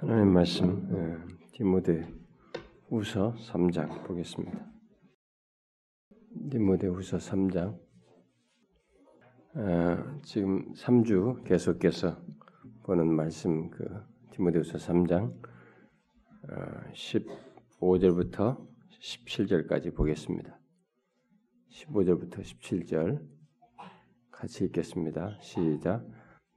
하나님 말씀 예, 디모데 우서 3장 보겠습니다. 디모데 우서 3장 아, 지금 3주 계속해서 보는 말씀 그 디모데 우서 3장 아, 15절부터 17절까지 보겠습니다. 15절부터 17절 같이 읽겠습니다. 시작.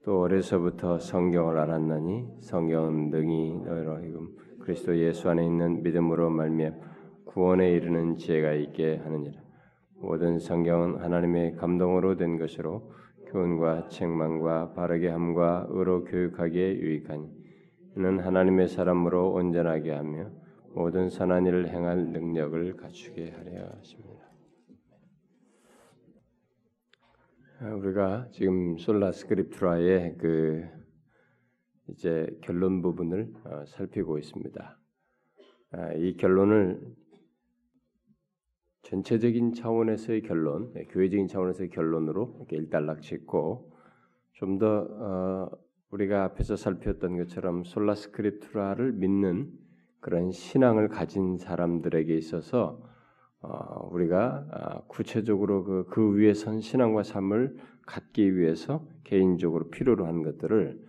또 어려서부터 성경을 알았나니 성경은 능히 너희로 하여금 그리스도 예수 안에 있는 믿음으로 말미암 구원에 이르는 지혜가 있게 하느니라. 모든 성경은 하나님의 감동으로 된 것으로 교훈과 책망과 바르게 함과 의로 교육하기에 유익하니 이는 하나님의 사람으로 온전하게 하며 모든 선한 일을 행할 능력을 갖추게 하려 하십니다. 아, 우리가 지금 솔라 스크립트라의 그 이제 결론 부분을 어, 살피고 있습니다. 아, 이 결론을 전체적인 차원에서의 결론, 네, 교회적인 차원에서의 결론으로 이렇게 일단락 짓고 좀더 어, 우리가 앞에서 살폈던 것처럼 솔라 스크립트라를 믿는 그런 신앙을 가진 사람들에게 있어서 어, 우리가 아, 구체적으로 그, 그 위에 선 신앙과 삶을 갖기 위해서 개인적으로 필요로 한 것들을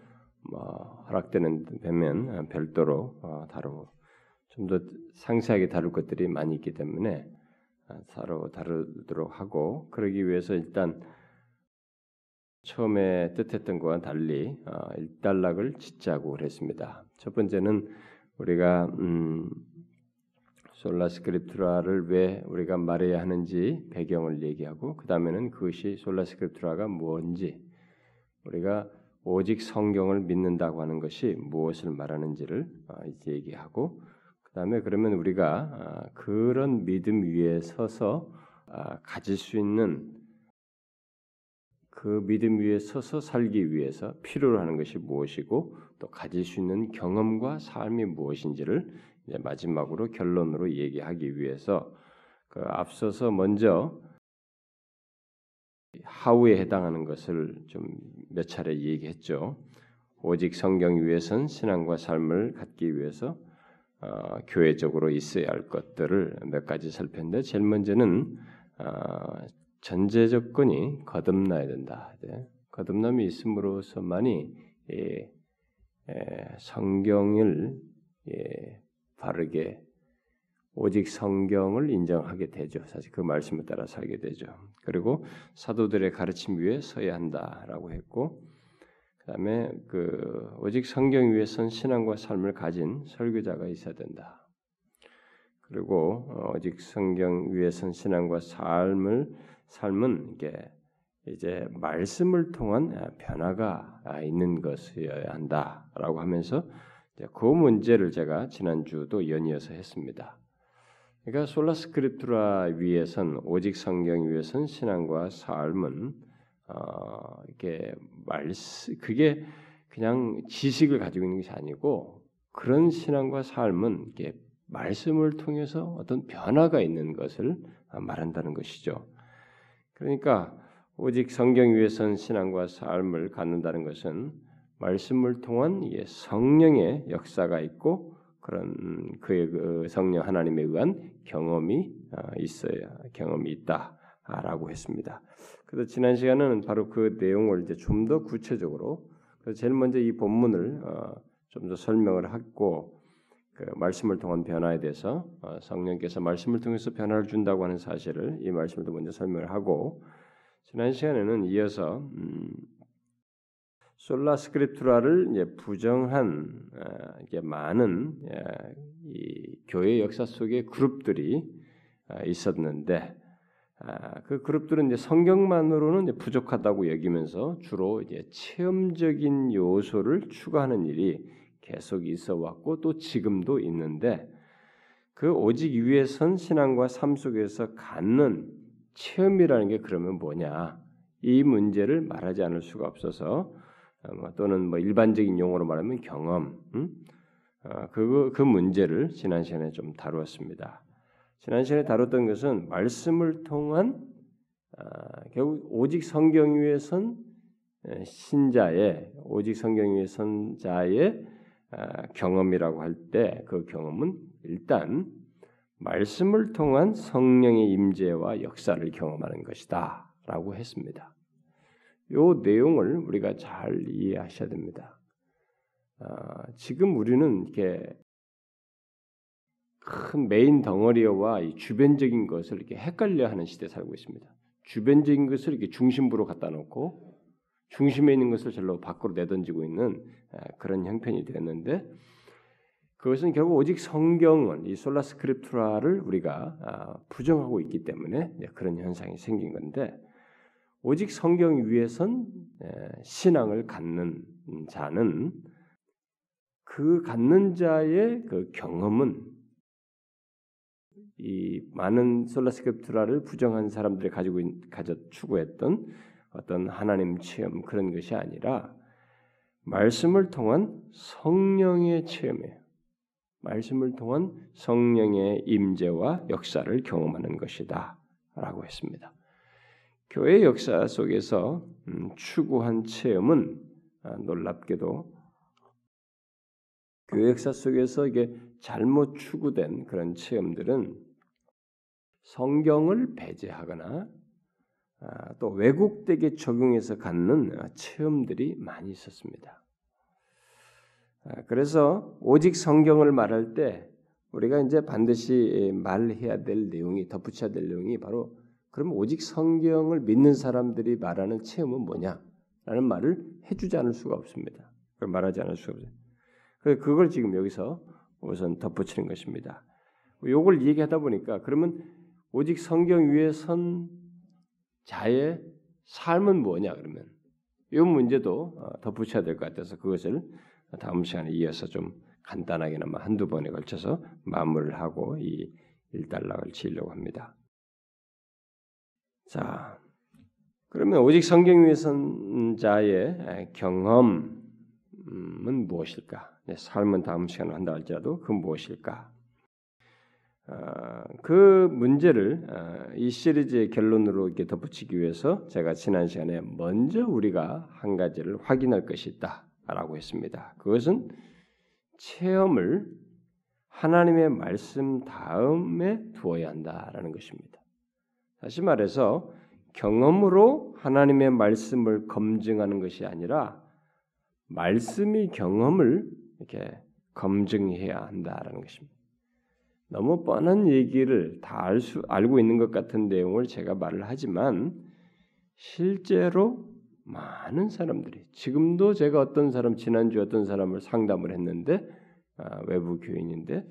뭐 허락되는 되면 별도로 어, 다루고 좀 더 상세하게 다룰 것들이 많이 있기 때문에 서로 아, 다루도록 하고 그러기 위해서 일단 처음에 뜻했던 것과 달리 어, 일단락을 짓자고 그랬습니다. 첫 번째는 우리가 음, Sola Scriptura를 왜 우리가 말해야 하는지 배경을 얘기하고 그 다음에는 그것이 Sola Scriptura가 뭔지 우리가 오직 성경을 믿는다고 하는 것이 무엇을 말하는지를 어, 이제 얘기하고 그 다음에 그러면 우리가 아, 그런 믿음 위에 서서 아, 가질 수 있는 그 믿음 위에 서서 살기 위해서 필요로 하는 것이 무엇이고 또 가질 수 있는 경험과 삶이 무엇인지를 마지막으로 결론으로 얘기하기 위해서 그 앞서서 먼저 하우에 해당하는 것을 좀 몇 차례 얘기했죠. 오직 성경 위에선 신앙과 삶을 갖기 위해서 어, 교회적으로 있어야 할 것들을 몇 가지 살폈는데 제일 먼저는 어, 전제 조건이 거듭나야 된다. 네. 거듭남이 있음으로서만이 예, 예, 성경을 예, 바르게 오직 성경을 인정하게 되죠. 사실 그 말씀을 따라 살게 되죠. 그리고 사도들의 가르침 위에 서야 한다라고 했고, 그다음에 그 오직 성경 위에 선 신앙과 삶을 가진 설교자가 있어야 된다. 그리고 오직 성경 위에 선 신앙과 삶을 삶은 이게 이제 말씀을 통한 변화가 있는 것이어야 한다라고 하면서 그 문제를 제가 지난주도 연이어서 했습니다. 그러니까 솔라 스크립트라 위에선 오직 성경 위에선 신앙과 삶은 어, 이게 말씀 그게 그냥 지식을 가지고 있는 것이 아니고 그런 신앙과 삶은 이게 말씀을 통해서 어떤 변화가 있는 것을 말한다는 것이죠. 그러니까 오직 성경 위에선 신앙과 삶을 갖는다는 것은 말씀을 통한 성령의 역사가 있고 그런 그의 그 성령 하나님에 의한 경험이 어, 있어야 경험이 있다라고 했습니다. 그래서 지난 시간에는 바로 그 내용을 이제 좀 더 구체적으로 제일 먼저 이 본문을 어, 좀더 설명을 하고 그 말씀을 통한 변화에 대해서 어, 성령께서 말씀을 통해서 변화를 준다고 하는 사실을 이 말씀을 먼저 설명을 하고 지난 시간에는 이어서 음, 솔라 스크립투라를 이제 부정한 어, 이게 많은 예, 이 교회 역사 속에 그룹들이 어, 있었는데 아, 그 그룹들은 이제 성경만으로는 이제 부족하다고 여기면서 주로 이제 체험적인 요소를 추가하는 일이 계속 있어 왔고 또 지금도 있는데 그 오직 위에 선 신앙과 삶 속에서 갖는 체험이라는 게 그러면 뭐냐? 이 문제를 말하지 않을 수가 없어서 또는 뭐 일반적인 용어로 말하면 경험, 음? 어, 그, 그 문제를 지난 시간에 좀 다루었습니다. 지난 시간에 다뤘던 것은 말씀을 통한 아, 결국 오직 성경 위에 선 신자의 오직 성경 위에 선 자의 아, 경험이라고 할 때 그 경험은 일단 말씀을 통한 성령의 임재와 역사를 경험하는 것이다라고 했습니다. 요 내용을 우리가 잘 이해하셔야 됩니다. 아, 지금 우리는 이렇게 큰 메인 덩어리와 이 주변적인 것을 이렇게 헷갈려하는 시대에 살고 있습니다. 주변적인 것을 이렇게 중심부로 갖다 놓고 중심에 있는 것을 절로 밖으로 내던지고 있는 아, 그런 형편이 되었는데 그것은 결국 오직 성경은 이 솔라 스크립투라를 우리가 아, 부정하고 있기 때문에 그런 현상이 생긴 건데 오직 성경 위에선 신앙을 갖는 자는 그 갖는 자의 그 경험은 이 많은 솔라스크립트라를 부정한 사람들이 가지고 가져 추구했던 어떤 하나님 체험 그런 것이 아니라 말씀을 통한 성령의 체험이에요. 말씀을 통한 성령의 임재와 역사를 경험하는 것이다라고 했습니다. 교회 역사 속에서 음, 추구한 체험은 아, 놀랍게도 교회 역사 속에서 이게 잘못 추구된 그런 체험들은 성경을 배제하거나 아, 또 왜곡되게 적용해서 갖는 체험들이 많이 있었습니다. 아, 그래서 오직 성경을 말할 때 우리가 이제 반드시 말해야 될 내용이 덧붙여야 될 내용이 바로 그럼 오직 성경을 믿는 사람들이 말하는 체험은 뭐냐라는 말을 해주지 않을 수가 없습니다. 그걸 말하지 않을 수가 없어요. 그걸 지금 여기서 우선 덧붙이는 것입니다. 요걸 얘기하다 보니까 그러면 오직 성경 위에 선 자의 삶은 뭐냐 그러면 이 문제도 어, 덧붙여야 될 것 같아서 그것을 다음 시간에 이어서 좀 간단하게나마 한두 번에 걸쳐서 마무리를 하고 이 일단락을 지으려고 합니다. 자, 그러면 오직 성경 위에 선 자의 경험은 무엇일까? 삶은 다음 시간에 한다 할지라도 그 무엇일까? 어, 그 문제를 어, 이 시리즈의 결론으로 이렇게 덧붙이기 위해서 제가 지난 시간에 먼저 우리가 한 가지를 확인할 것이 있다라고 했습니다. 그것은 체험을 하나님의 말씀 다음에 두어야 한다라는 것입니다. 다시 말해서 경험으로 하나님의 말씀을 검증하는 것이 아니라 말씀이 경험을 이렇게 검증해야 한다라는 것입니다. 너무 뻔한 얘기를 다 알 수, 알고 있는 것 같은 내용을 제가 말을 하지만 실제로 많은 사람들이 지금도 제가 어떤 사람 지난주 어떤 사람을 상담을 했는데 아, 외부 교인인데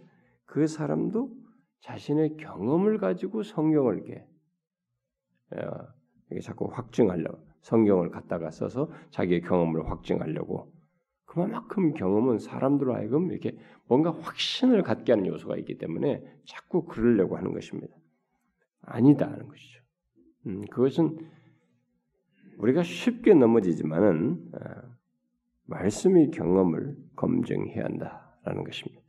그 사람도 자신의 경험을 가지고 성경을 어, 자꾸 확증하려고 성경을 갖다가 써서 자기의 경험을 확증하려고 그만큼 경험은 사람들로 하여금 이렇게 뭔가 확신을 갖게 하는 요소가 있기 때문에 자꾸 그러려고 하는 것입니다. 아니다 하는 것이죠. 음, 그것은 우리가 쉽게 넘어지지만은 아, 말씀의 경험을 검증해야 한다라는 것입니다.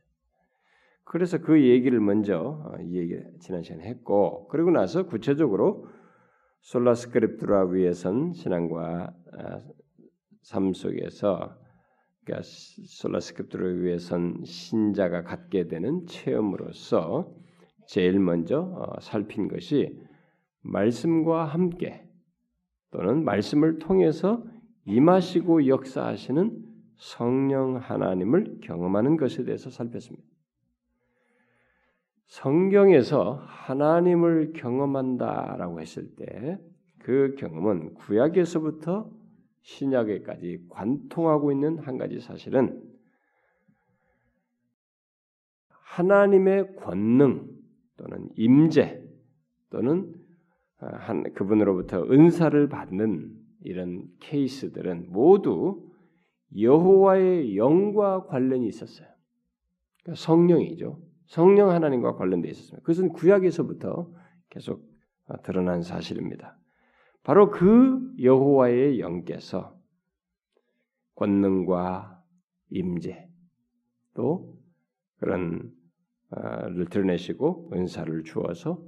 그래서 그 얘기를 먼저 어, 이 얘기 지난 시간에 했고 그리고 나서 구체적으로 솔라스크립트라 위에선 신앙과 아, 삶 속에서 그러니까 솔라스크립트를 위해선 신자가 갖게 되는 체험으로서 제일 먼저 어, 살핀 것이 말씀과 함께 또는 말씀을 통해서 임하시고 역사하시는 성령 하나님을 경험하는 것에 대해서 살폈습니다. 성경에서 하나님을 경험한다라고 했을 때 그 경험은 구약에서부터 신약에까지 관통하고 있는 한 가지 사실은 하나님의 권능 또는 임재 또는 한 그분으로부터 은사를 받는 이런 케이스들은 모두 여호와의 영과 관련이 있었어요. 그러니까 성령이죠. 성령 하나님과 관련돼 있었습니다. 그것은 구약에서부터 계속 드러난 사실입니다. 바로 그 여호와의 영께서 권능과 임재 또 그런 를 드러내시고 은사를 주어서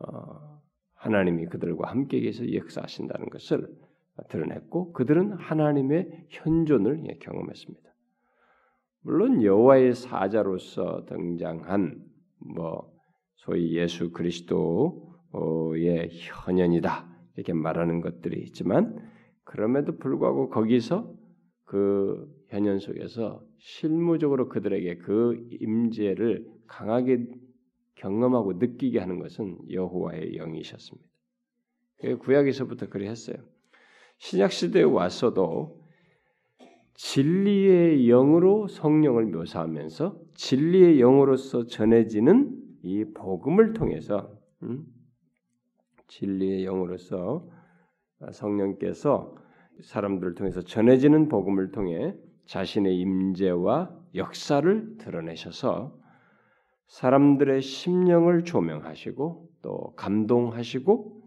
어, 하나님이 그들과 함께 계서 역사하신다는 것을 드러냈고 그들은 하나님의 현존을 경험했습니다. 물론 여호와의 사자로서 등장한 뭐 소위 예수 그리스도의 현현이다 이렇게 말하는 것들이 있지만 그럼에도 불구하고 거기서 그 현현 속에서 실무적으로 그들에게 그 임재를 강하게 경험하고 느끼게 하는 것은 여호와의 영이셨습니다. 구약에서부터 그리 했어요. 신약 시대에 와서도 진리의 영으로 성령을 묘사하면서 진리의 영으로서 전해지는 이 복음을 통해서 음? 진리의 영으로서 성령께서 사람들을 통해서 전해지는 복음을 통해 자신의 임재와 역사를 드러내셔서 사람들의 심령을 조명하시고 또 감동하시고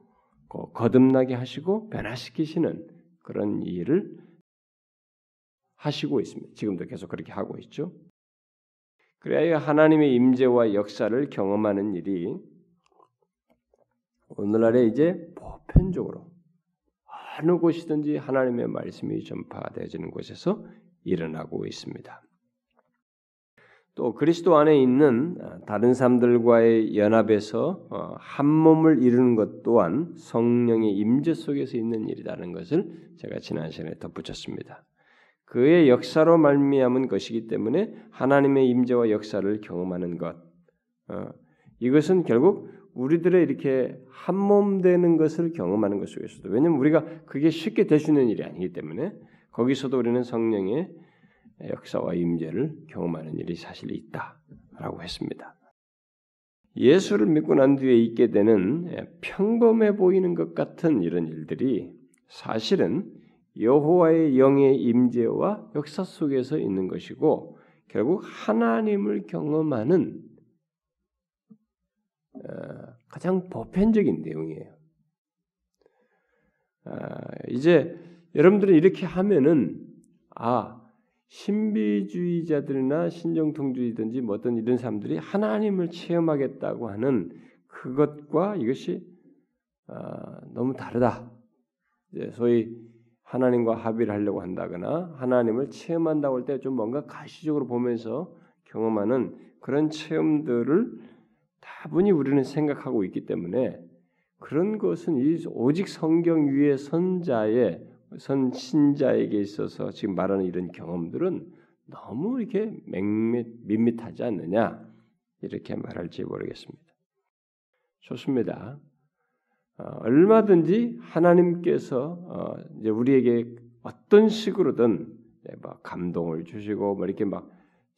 거듭나게 하시고 변화시키시는 그런 일을 하시고 있습니다. 지금도 계속 그렇게 하고 있죠. 그래야 하나님의 임재와 역사를 경험하는 일이 오늘날에 이제 보편적으로 어느 곳이든지 하나님의 말씀이 전파되어지는 곳에서 일어나고 있습니다. 또 그리스도 안에 있는 다른 사람들과의 연합에서 어, 한 몸을 이루는 것 또한 성령의 임재 속에서 있는 일이라는 것을 제가 지난 시간에 덧붙였습니다. 그의 역사로 말미암은 것이기 때문에 하나님의 임재와 역사를 경험하는 것. 어, 이것은 결국 우리들의 이렇게 한 몸 되는 것을 경험하는 것 속에서도 왜냐하면 우리가 그게 쉽게 있는 일이 아니기 때문에 거기서도 우리는 성령의 역사와 임재를 경험하는 일이 사실 있다라고 했습니다. 예수를 믿고 난 뒤에 있게 되는 평범해 보이는 것 같은 이런 일들이 사실은 여호와의 영의 임재와 역사 속에서 있는 것이고 결국 하나님을 경험하는 어, 가장 보편적인 내용이에요. 아, 이제 여러분들은 이렇게 하면은 아 신비주의자들이나 신정통주의든지 뭐 어떤 이런 사람들이 하나님을 체험하겠다고 하는 그것과 이것이 아, 너무 다르다. 소위 하나님과 합의를 하려고 한다거나 하나님을 체험한다고 할 때 좀 뭔가 가시적으로 보면서 경험하는 그런 체험들을 다분히 우리는 생각하고 있기 때문에 그런 것은 오직 성경 위의 선자의 선 신자에게 있어서 지금 말하는 이런 경험들은 너무 이렇게 맹밋 밋밋하지 않느냐 이렇게 말할지 모르겠습니다. 좋습니다. 어, 얼마든지 하나님께서 어, 이제 우리에게 어떤 식으로든 뭐 감동을 주시고 뭐 이렇게 막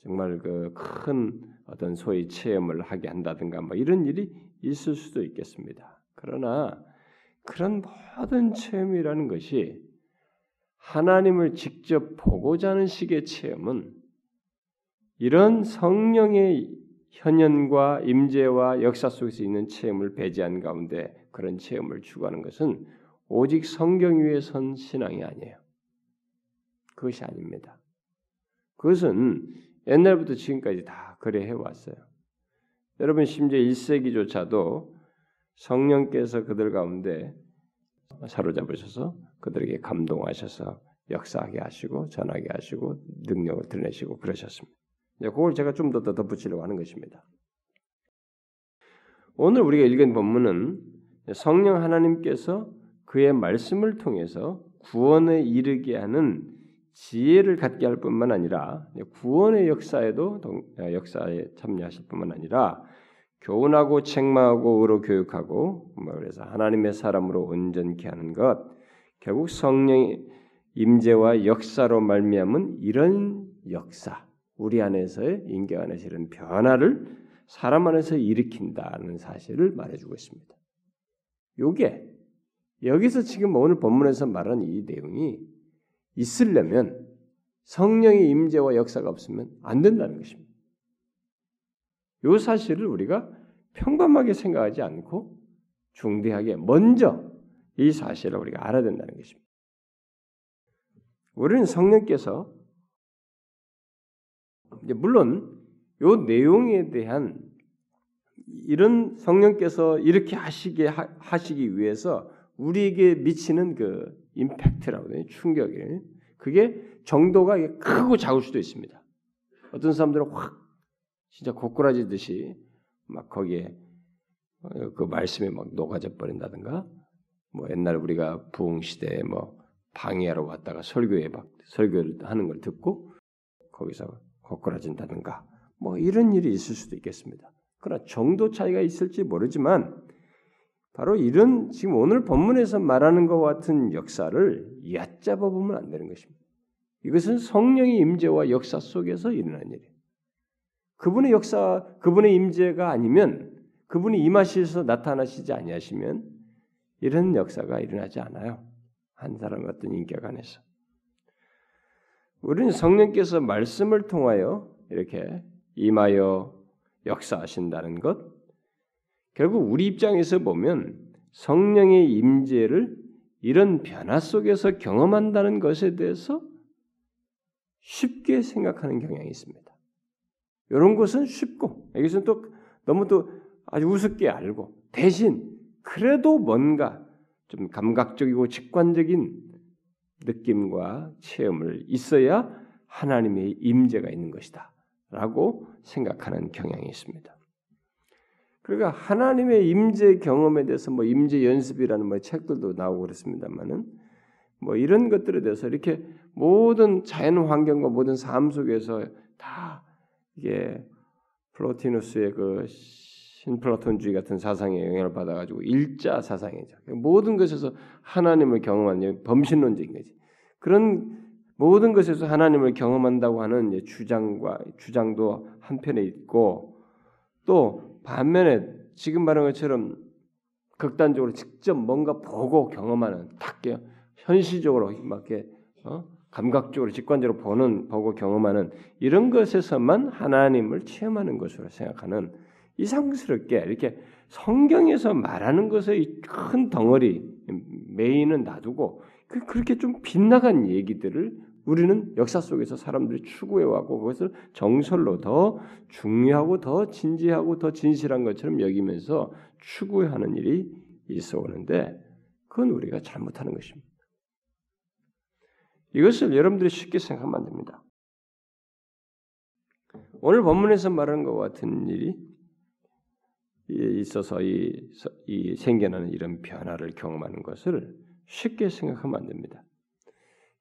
정말 그 큰 어떤 소위 체험을 하게 한다든가 뭐 이런 일이 있을 수도 있겠습니다. 그러나 그런 모든 체험이라는 것이 하나님을 직접 보고자 하는 식의 체험은 이런 성령의 현현과 임재와 역사 속에서 있는 체험을 배제한 가운데 그런 체험을 추구하는 것은 오직 성경 위에 선 신앙이 아니에요. 그것이 아닙니다. 그것은 옛날부터 지금까지 다 그래 해왔어요. 여러분 심지어 1세기조차도 성령께서 그들 가운데 사로잡으셔서 그들에게 감동하셔서 역사하게 하시고 전하게 하시고 능력을 드러내시고 그러셨습니다. 그걸 제가 좀 더 덧붙이려고 하는 것입니다. 오늘 우리가 읽은 본문은 성령 하나님께서 그의 말씀을 통해서 구원에 이르게 하는 지혜를 갖게 할 뿐만 아니라 구원의 역사에도 역사에 참여하실 뿐만 아니라 교훈하고 책망하고 의로 교육하고 뭐 그래서 하나님의 사람으로 온전케 하는 것 결국 성령의 임재와 역사로 말미암은 이런 역사 우리 안에서의 인격 안에서 이런 변화를 사람 안에서 일으킨다는 사실을 말해주고 있습니다. 요게 여기서 지금 오늘 본문에서 말한 이 내용이 있으려면 성령의 임재와 역사가 없으면 안 된다는 것입니다. 요 사실을 우리가 평범하게 생각하지 않고 중대하게 먼저 이 사실을 우리가 알아야 된다는 것입니다. 우리는 성령께서 물론 요 내용에 대한 이런 성령께서 이렇게 하시게 하 시기 위해서 우리에게 미치는 그 임팩트라고 해요. 충격이 그게 정도가 크고 작을 수도 있습니다. 어떤 사람들은 확 진짜 고꾸라지듯이 막 거기에 어, 그 말씀에 막 녹아져 버린다든가 뭐 옛날 우리가 부흥 시대에 뭐 방해하러 왔다가 설교에 막 설교를 하는 걸 듣고 거기서 고꾸라진다든가 뭐 이런 일이 있을 수도 있겠습니다. 그러나 정도 차이가 있을지 모르지만 바로 이런 지금 오늘 본문에서 말하는 것 같은 역사를 얕잡아 보면 안 되는 것입니다. 이것은 성령의 임재와 역사 속에서 일어나는 일이에요. 그분의 역사, 그분의 임재가 아니면 그분이 임하시서 나타나시지 아니하시면 이런 역사가 일어나지 않아요. 한 사람 어떤 인격 안에서. 우리는 성령께서 말씀을 통하여 이렇게 임하여 역사하신다는 것, 결국 우리 입장에서 보면 성령의 임재를 이런 변화 속에서 경험한다는 것에 대해서 쉽게 생각하는 경향이 있습니다. 이런 것은 쉽고 여기서는 또 너무 또 아주 우습게 알고 대신 그래도 뭔가 좀 감각적이고 직관적인 느낌과 체험을 있어야 하나님의 임재가 있는 것이다 라고 생각하는 경향이 있습니다. 그러니까 하나님의 임재 경험에 대해서 뭐 임재 연습이라는 뭐 책들도 나오고 그렇습니다만은 뭐 이런 것들에 대해서 이렇게 모든 자연 환경과 모든 삶 속에서 다 이게 플로티누스의 그 신플라톤주의 같은 사상에 영향을 받아가지고 일자 사상이죠. 모든 것에서 하나님을 경험하는 범신론적인 거지. 그런 모든 것에서 하나님을 경험한다고 하는 주장과 주장도 한편에 있고 또 반면에 지금 말한 것처럼 극단적으로 직접 뭔가 보고 경험하는 딱 현실적으로 막 이렇게 어? 감각적으로 직관적으로 보는 보고 경험하는 이런 것에서만 하나님을 체험하는 것으로 생각하는 이상스럽게 이렇게 성경에서 말하는 것의 큰 덩어리 메인은 놔두고 그 그렇게 좀 빗나간 얘기들을 우리는 역사 속에서 사람들이 추구해 왔고 그것을 정설로 더 중요하고 더 진지하고 더 진실한 것처럼 여기면서 추구하는 일이 있어 오는데 그건 우리가 잘못하는 것입니다. 이것을 여러분들이 쉽게 생각하면 안 됩니다. 오늘 본문에서 말하는 것 같은 일이 있어서 이, 이 생겨나는 이런 변화를 경험하는 것을 쉽게 생각하면 안 됩니다.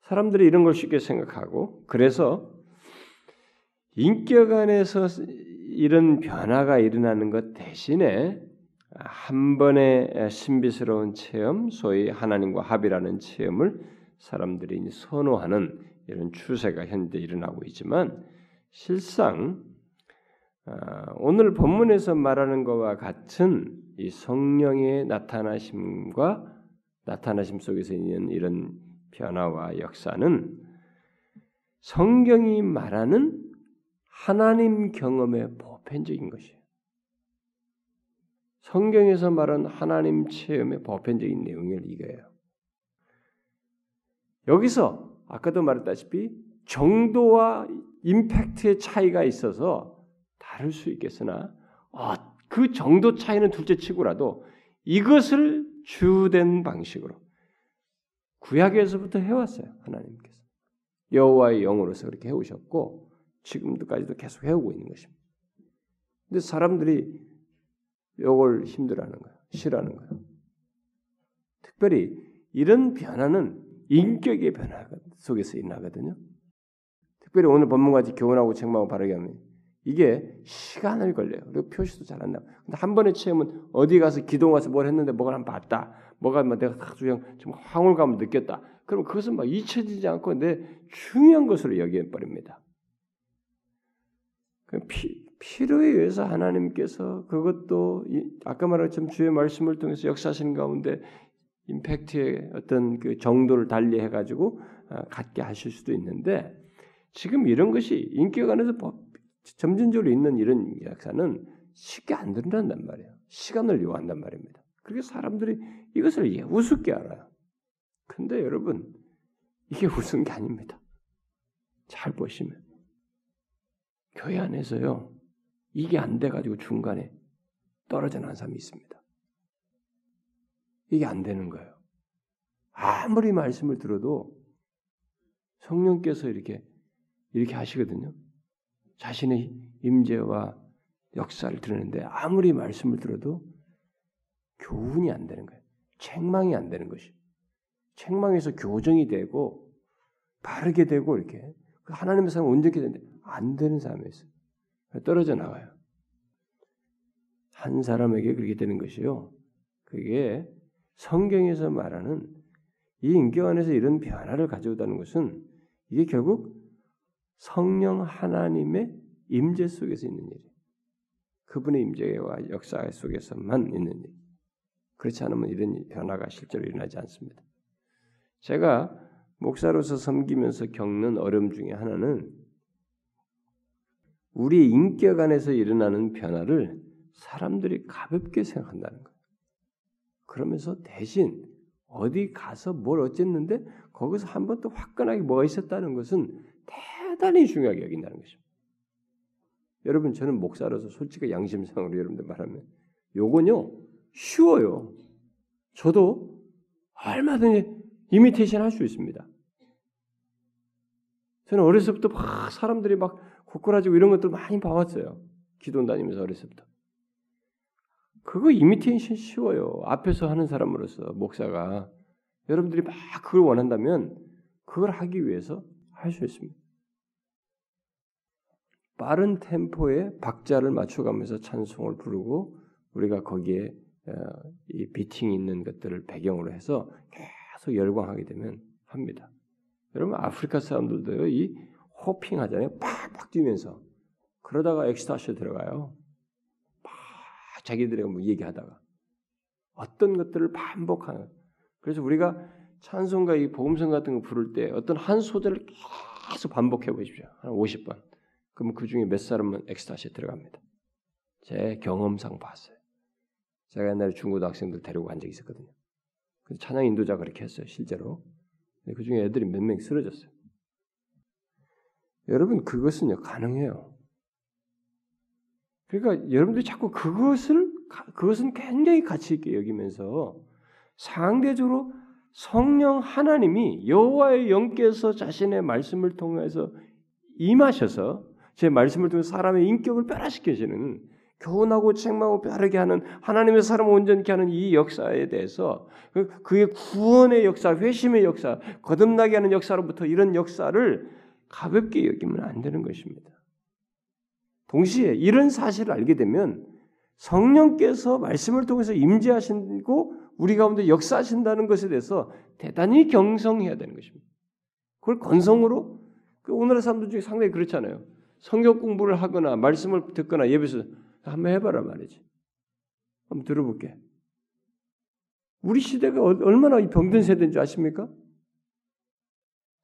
사람들이 이런 걸 쉽게 생각하고 그래서 인격 안에서 이런 변화가 일어나는 것 대신에 한 번의 신비스러운 체험, 소위 하나님과 합이라는 체험을 사람들이 선호하는 이런 추세가 현재 일어나고 있지만 실상 아, 오늘 본문에서 말하는 것과 같은 이 성령의 나타나심과 나타나심 속에서 있는 이런 변화와 역사는 성경이 말하는 하나님 경험의 보편적인 것이에요. 성경에서 말하는 하나님 체험의 보편적인 내용을 이거예요. 여기서 아까도 말했다시피 정도와 임팩트의 차이가 있어서 다를 수 있겠으나 아, 그 정도 차이는 둘째 치고라도 이것을 주된 방식으로 구약에서부터 해왔어요 하나님께서 여호와의 영으로서 그렇게 해오셨고 지금도까지도 계속 해오고 있는 것입니다. 근데 사람들이 이걸 힘들어하는 거예요, 싫어하는 거예요. 특별히 이런 변화는 인격의 변화 속에서 일어나거든요. 특별히 오늘 본문같이 교훈하고 책망하고 바르게 하면 이게 시간을 걸려요. 그리고 표시도 잘 안 나와. 근데 한 번의 체험은 어디 가서 기도 가서 뭘 했는데 뭐가 한 봤다. 뭐가 막 내가 딱 그냥 좀 황홀감을 느꼈다. 그럼 그것은 막 잊혀지지 않고 내 중요한 것으로 여겨 버립니다. 그 피, 필요에 의해서 하나님께서 그것도 아까 말한 것처럼 주의 말씀을 통해서 역사하시는 가운데 임팩트의 어떤 그 정도를 달리 해 가지고 어, 갖게 하실 수도 있는데 지금 이런 것이 인격 안에서 점진적으로 있는 이런 역사는 쉽게 안 드러난단 말이에요. 시간을 요한단 말입니다. 그렇게 사람들이 이것을 우습게 알아요. 근데 여러분 이게 우스운 게 아닙니다. 잘 보시면 교회 안에서요 이게 안 돼가지고 중간에 떨어져 나간 사람이 있습니다. 이게 안 되는 거예요. 아무리 말씀을 들어도 성령께서 이렇게 이렇게 하시거든요. 자신의 임재와 역사를 들었는데 아무리 말씀을 들어도 교훈이 안 되는 거예요. 책망이 안 되는 것이. 책망에서 교정이 되고 바르게 되고 이렇게 그 하나님의 사람 온전히 되는데 안 되는 있어요. 떨어져 나가요. 한 사람에게 그렇게 되는 것이요. 그게 성경에서 말하는 이 인격 안에서 이런 변화를 가져오다는 것은 이게 결국 성령 하나님의 임재 속에서 있는 일이에요. 그분의 임재와 역사 속에서만 있는 일. 그렇지 않으면 이런 변화가 실제로 일어나지 않습니다. 제가 목사로서 섬기면서 겪는 어려움 중에 하나는 우리 인격 안에서 일어나는 변화를 사람들이 가볍게 생각한다는 거예요. 그러면서 대신 어디 가서 뭘 어쨌는데 거기서 한 번 또 화끈하게 뭐가 있었다는 것은 대단히 중요하게 여긴다는 것입니다. 여러분 저는 목사로서 솔직히 양심상으로 여러분들 말하면 요건요 쉬워요. 저도 얼마든지 이미테이션 할 수 있습니다. 저는 어렸을 때부터 막 사람들이 막 고꾸라지고 이런 것들 많이 봐왔어요. 기도 다니면서 어렸을 때부터. 그거 이미테이션 쉬워요. 앞에서 하는 사람으로서 목사가 여러분들이 막 그걸 원한다면 그걸 하기 위해서 할 수 있습니다. 빠른 템포의 박자를 맞춰가면서 찬송을 부르고 우리가 거기에 어, 이 비팅이 있는 것들을 배경으로 해서 계속 열광하게 되면 합니다. 여러분 아프리카 사람들도요 이 호핑 하잖아요. 팍팍 뛰면서 그러다가 엑스타시에 들어가요. 막 자기들의 뭐 얘기하다가 어떤 것들을 반복하는. 그래서 우리가 찬송가 이 복음성 같은 거 부를 때 어떤 한 소절을 계속 반복해 보십시오. 한 50번. 그러면 그 중에 몇 사람은 엑스타시에 들어갑니다. 제 경험상 봤어요. 제가 옛날에 중고등학생들 데리고 간 적이 있었거든요. 찬양 인도자 그렇게 했어요, 실제로. 그 중에 애들이 몇명 쓰러졌어요. 여러분, 그것은요, 가능해요. 그러니까 여러분들이 자꾸 그것을, 그것은 굉장히 가치있게 여기면서 상대적으로 성령 하나님이 여호와의 영께서 자신의 말씀을 통해서 임하셔서 제 말씀을 통해 사람의 인격을 변화시키시는 교훈하고 책망하고 빠르게 하는 하나님의 사람을 온전케 하는 이 역사에 대해서 그, 그의 구원의 역사, 회심의 역사, 거듭나게 하는 역사로부터 이런 역사를 가볍게 여기면 안 되는 것입니다. 동시에 이런 사실을 알게 되면 성령께서 말씀을 통해서 임재하시고 우리 가운데 역사하신다는 것에 대해서 대단히 경성해야 되는 것입니다. 그걸 건성으로 그 오늘의 사람들 중에 상당히 그렇잖아요. 성경 공부를 하거나 말씀을 듣거나 예배에서 한번 해봐라 말이지. 한번 들어볼게. 우리 시대가 얼마나 병든 세대인 줄 아십니까?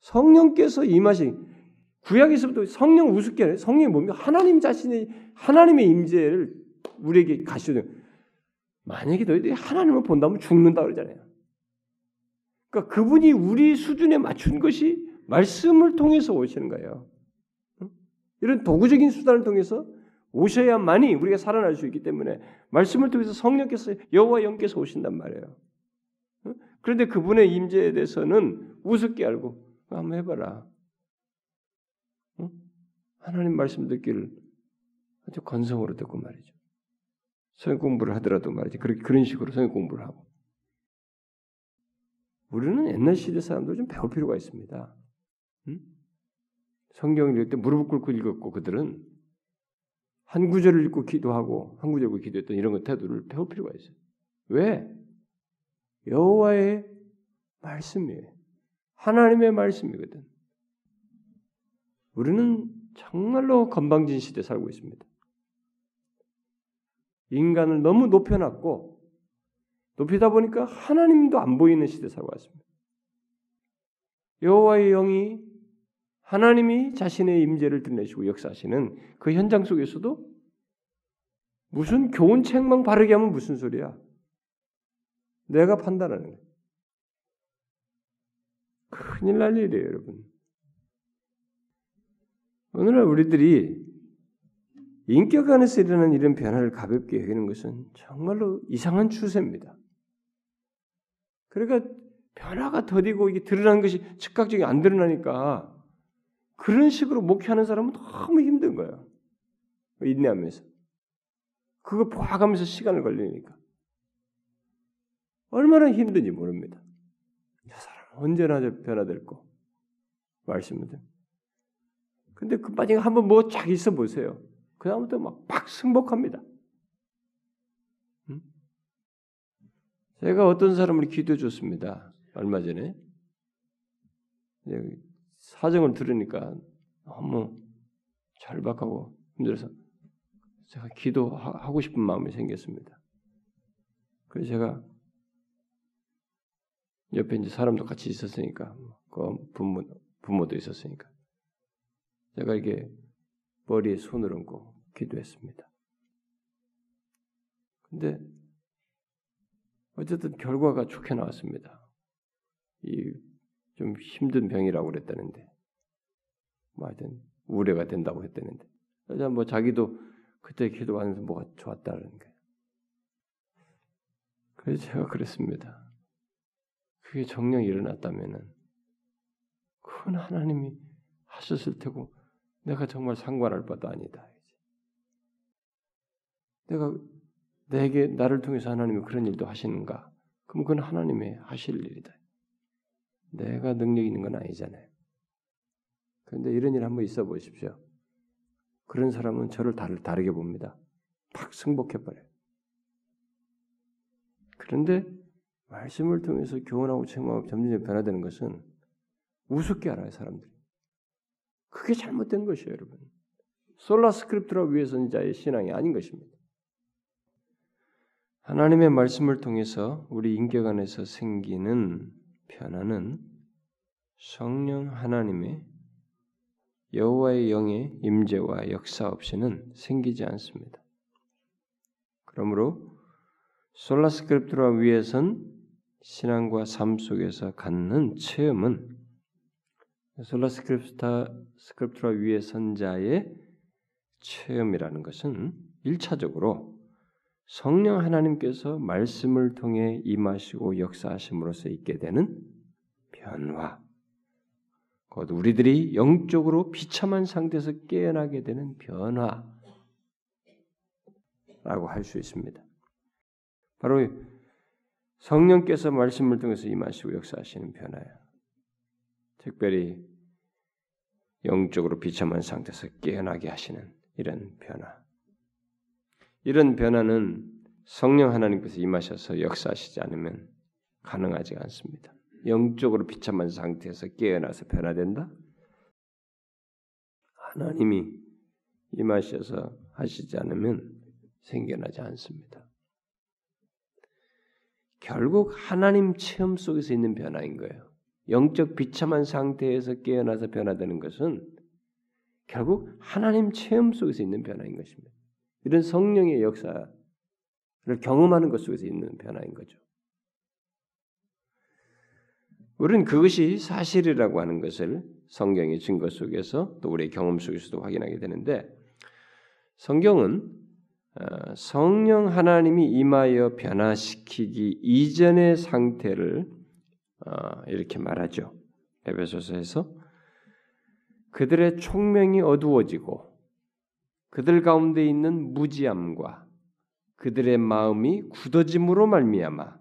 성령께서 임하신 구약에서부터 성령 우습게 해. 성령이 뭡니까? 하나님 자신의 하나님의 임재를 우리에게 가시는 만약에 너희들이 하나님을 본다면 죽는다 그러잖아요. 그러니까 그분이 우리 수준에 맞춘 것이 말씀을 통해서 오시는 거예요. 이런 도구적인 수단을 통해서 오셔야만이 우리가 살아날 수 있기 때문에 말씀을 통해서 성령께서 여호와 영께서 오신단 말이에요. 그런데 그분의 임재에 대해서는 우습게 알고 한번 해봐라. 하나님 말씀 듣기를 아주 건성으로 듣고 말이죠. 성경 공부를 하더라도 말이지 그렇게 그런 식으로 성경 공부를 하고 우리는 옛날 시대 사람들 좀 배울 필요가 있습니다. 응? 성경을 읽을 때 무릎 꿇고 읽었고 그들은 한 구절을 읽고 기도하고 한 구절 읽고 기도했던 이런 것 태도를 배울 필요가 있어요. 왜? 여호와의 말씀이에요. 하나님의 말씀이거든. 우리는 정말로 건방진 시대에 살고 있습니다. 인간을 너무 높여놨고 높이다 보니까 하나님도 안 보이는 시대에 살고 왔습니다. 여호와의 영이 하나님이 자신의 임재를 드러내시고 역사하시는 그 현장 속에서도 무슨 교훈 책망 바르게 하면 무슨 소리야? 내가 판단하는 거야. 큰일 날 일이에요, 여러분. 오늘날 우리들이 인격 안에서 일어나는 이런 변화를 가볍게 여기는 것은 정말로 이상한 추세입니다. 그러니까 변화가 더디고 이게 드러난 것이 즉각적이 안 드러나니까 그런 식으로 목회하는 사람은 너무 힘든 거예요. 인내하면서. 그거 봐가면서 시간을 걸리니까. 얼마나 힘든지 모릅니다. 저 사람 언제나 변화될 거. 말씀을 드 근데 그 만약에 한번 뭐쫙 있어 보세요. 그 다음부터 막팍 승복합니다. 응? 제가 어떤 사람을 기도해 줬습니다. 얼마 전에. 사정을 들으니까 너무 절박하고 힘들어서 제가 기도하고 싶은 마음이 생겼습니다. 그래서 제가 옆에 이제 사람도 같이 있었으니까 그 부모 부모도 있었으니까 제가 이게 머리에 손을 얹고 기도했습니다. 근데 어쨌든 결과가 좋게 나왔습니다. 이 좀 힘든 병이라고 그랬다는데, 뭐 하여튼 우려가 된다고 했다는데, 그래서 뭐 자기도 그때 기도하면서 뭐가 좋았다는 거예요. 그래서 제가 그랬습니다. 그게 정령이 일어났다면은 그건 하나님이 하셨을 테고 내가 정말 상관할 바도 아니다. 내가 내게 나를 통해서 하나님이 그런 일도 하시는가? 그럼 그건 하나님의 하실 일이다. 내가 능력 있는 건 아니잖아요. 그런데 이런 일 한번 있어 보십시오. 그런 사람은 저를 다르게 봅니다. 팍 승복해 버려요. 그런데 말씀을 통해서 교훈하고 책망하고 점점 변화되는 것은 우습게 알아요 사람들이. 그게 잘못된 것이에요, 여러분. 솔라 스크립트라 위해서 자의 신앙이 아닌 것입니다. 하나님의 말씀을 통해서 우리 인격 안에서 생기는 변화는 성령 하나님의 여호와의 영의 임재와 역사 없이는 생기지 않습니다. 그러므로 Sola Scriptura 위에 선 신앙과 삶 속에서 갖는 체험은 Sola Scripta Scriptura 위에 선 자의 체험이라는 것은 일차적으로 성령 하나님께서 말씀을 통해 임하시고 역사하심으로써 있게 되는 변화, 곧 우리들이 영적으로 비참한 상태에서 깨어나게 되는 변화라고 할 수 있습니다. 바로 성령께서 말씀을 통해서 임하시고 역사하시는 변화예요. 특별히 영적으로 비참한 상태에서 깨어나게 하시는 이런 변화. 이런 변화는 성령 하나님께서 임하셔서 역사하시지 않으면 가능하지 않습니다. 영적으로 비참한 상태에서 깨어나서 변화된다? 하나님이 임하셔서 하시지 않으면 생겨나지 않습니다. 결국 하나님 체험 속에서 있는 변화인 거예요. 영적 비참한 상태에서 깨어나서 변화되는 것은 결국 하나님 체험 속에서 있는 변화인 것입니다. 이런 성령의 역사를 경험하는 것 속에서 있는 변화인 거죠. 우리는 그것이 사실이라고 하는 것을 성경의 증거 속에서 또 우리의 경험 속에서도 확인하게 되는데 성경은 어, 성령 하나님이 임하여 변화시키기 이전의 상태를 어, 이렇게 말하죠. 에베소서에서 그들의 총명이 어두워지고 그들 가운데 있는 무지함과 그들의 마음이 굳어짐으로 말미암아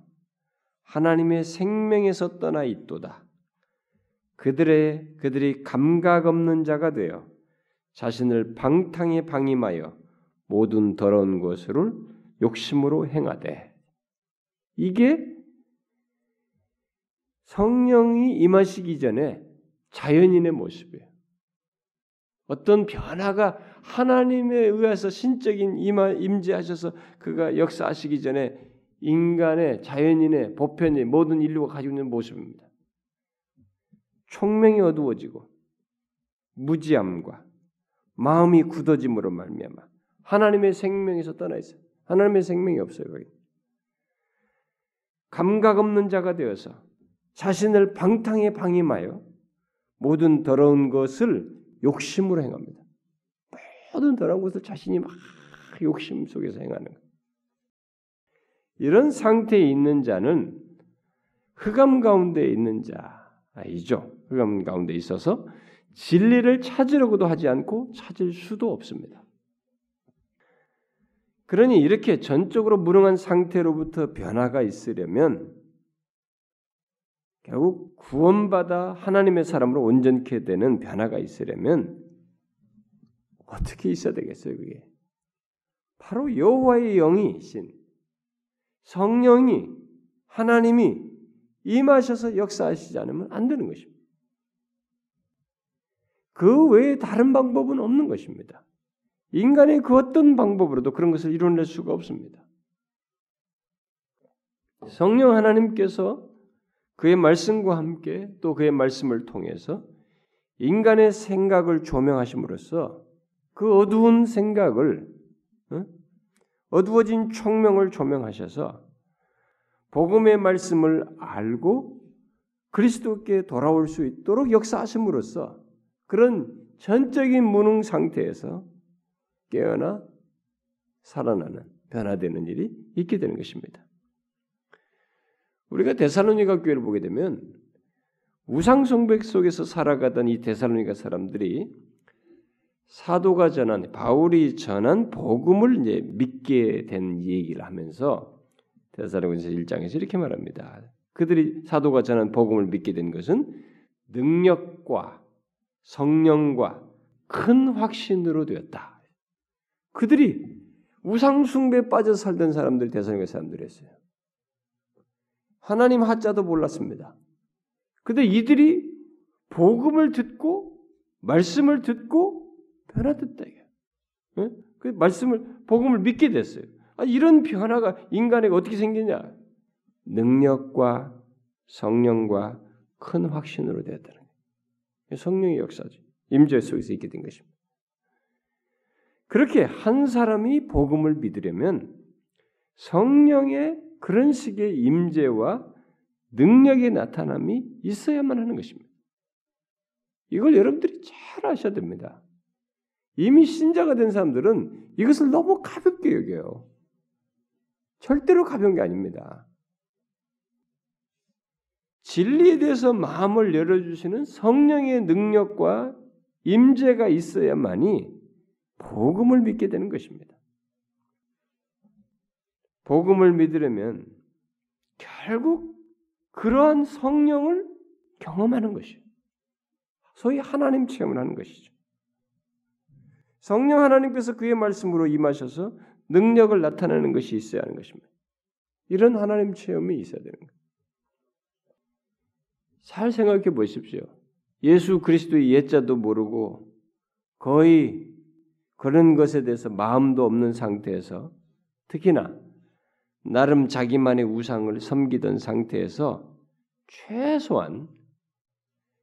하나님의 생명에서 떠나 있도다. 그들의 그들이 감각 없는 자가 되어 자신을 방탕에 방임하여 모든 더러운 것을 욕심으로 행하되 이게 성령이 임하시기 전에 자연인의 모습이에요. 어떤 변화가 하나님에 의해서 신적인 임하, 임재하셔서 그가 역사하시기 전에 인간의 자연인의 보편의 모든 인류가 가지고 있는 모습입니다. 총명이 어두워지고 무지함과 마음이 굳어짐으로 말미암아 하나님의 생명에서 떠나 있어요. 하나님의 생명이 없어요. 거기. 감각 없는 자가 되어서 자신을 방탕에 방임하여 모든 더러운 것을 욕심으로 행합니다. 모든 더러운 것을 자신이 막 욕심 속에서 행하는 것. 이런 상태에 있는 자는 흑암 가운데 있는 자이죠. 흑암 가운데 있어서 진리를 찾으려고도 하지 않고 찾을 수도 없습니다. 그러니 이렇게 전적으로 무능한 상태로부터 변화가 있으려면 결국 구원받아 하나님의 사람으로 온전케 되는 변화가 있으려면 어떻게 있어야 되겠어요, 그게? 바로 여호와의 영이신 성령이 하나님이 임하셔서 역사하시지 않으면 안 되는 것입니다. 그 외에 다른 방법은 없는 것입니다. 인간의 그 어떤 방법으로도 그런 것을 이뤄낼 수가 없습니다. 성령 하나님께서 그의 말씀과 함께 또 그의 말씀을 통해서 인간의 생각을 조명하심으로써 그 어두운 생각을 어두워진 총명을 조명하셔서 복음의 말씀을 알고 그리스도께 돌아올 수 있도록 역사하심으로써 그런 전적인 무능 상태에서 깨어나 살아나는 변화되는 일이 있게 되는 것입니다. 우리가 데살로니가 교회를 보게 되면 우상 숭배 속에서 살아가던 이 데살로니가 사람들이 사도가 전한 바울이 전한 복음을 이제 믿게 된 얘기를 하면서 데살로니서 1장에서 이렇게 말합니다. 그들이 사도가 전한 복음을 믿게 된 것은 능력과 성령과 큰 확신으로 되었다. 그들이 우상 숭배에 빠져 살던 사람들 대선의 사람들이었어요. 하나님 하자도 몰랐습니다. 근데 이들이 복음을 듣고 말씀을 듣고 변화됐다 이게. 네? 그 말씀을 복음을 믿게 됐어요. 아, 이런 변화가 인간에게 어떻게 생기냐? 능력과 성령과 큰 확신으로 되었다는 거예요. 성령의 역사죠. 임재 속에서 있게 된 것입니다. 그렇게 한 사람이 복음을 믿으려면 성령의 그런 식의 임재와 능력의 나타남이 있어야만 하는 것입니다. 이걸 여러분들이 잘 아셔야 됩니다. 이미 신자가 된 사람들은 이것을 너무 가볍게 여겨요. 절대로 가벼운 게 아닙니다. 진리에 대해서 마음을 열어주시는 성령의 능력과 임재가 있어야만이 복음을 믿게 되는 것입니다. 복음을 믿으려면 결국 그러한 성령을 경험하는 것이요. 소위 하나님 체험을 하는 것이죠. 성령 하나님께서 그의 말씀으로 임하셔서 능력을 나타내는 것이 있어야 하는 것입니다. 이런 하나님 체험이 있어야 되는 거예요. 잘 생각해 보십시오. 예수 그리스도의 예자도 모르고 거의 그런 것에 대해서 마음도 없는 상태에서 특히나 나름 자기만의 우상을 섬기던 상태에서 최소한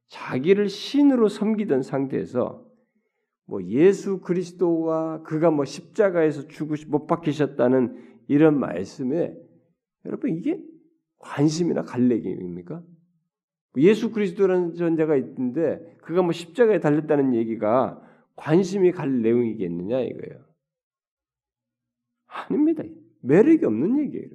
자기를 신으로 섬기던 상태에서 뭐 예수 그리스도와 그가 뭐 십자가에서 죽으 못 박히셨다는 이런 말씀에 여러분 이게 관심이나 갈래기입니까? 예수 그리스도라는 존재가 있는데 그가 뭐 십자가에 달렸다는 얘기가 관심이 갈 내용이겠느냐 이거예요. 아닙니다. 매력이 없는 얘기예요.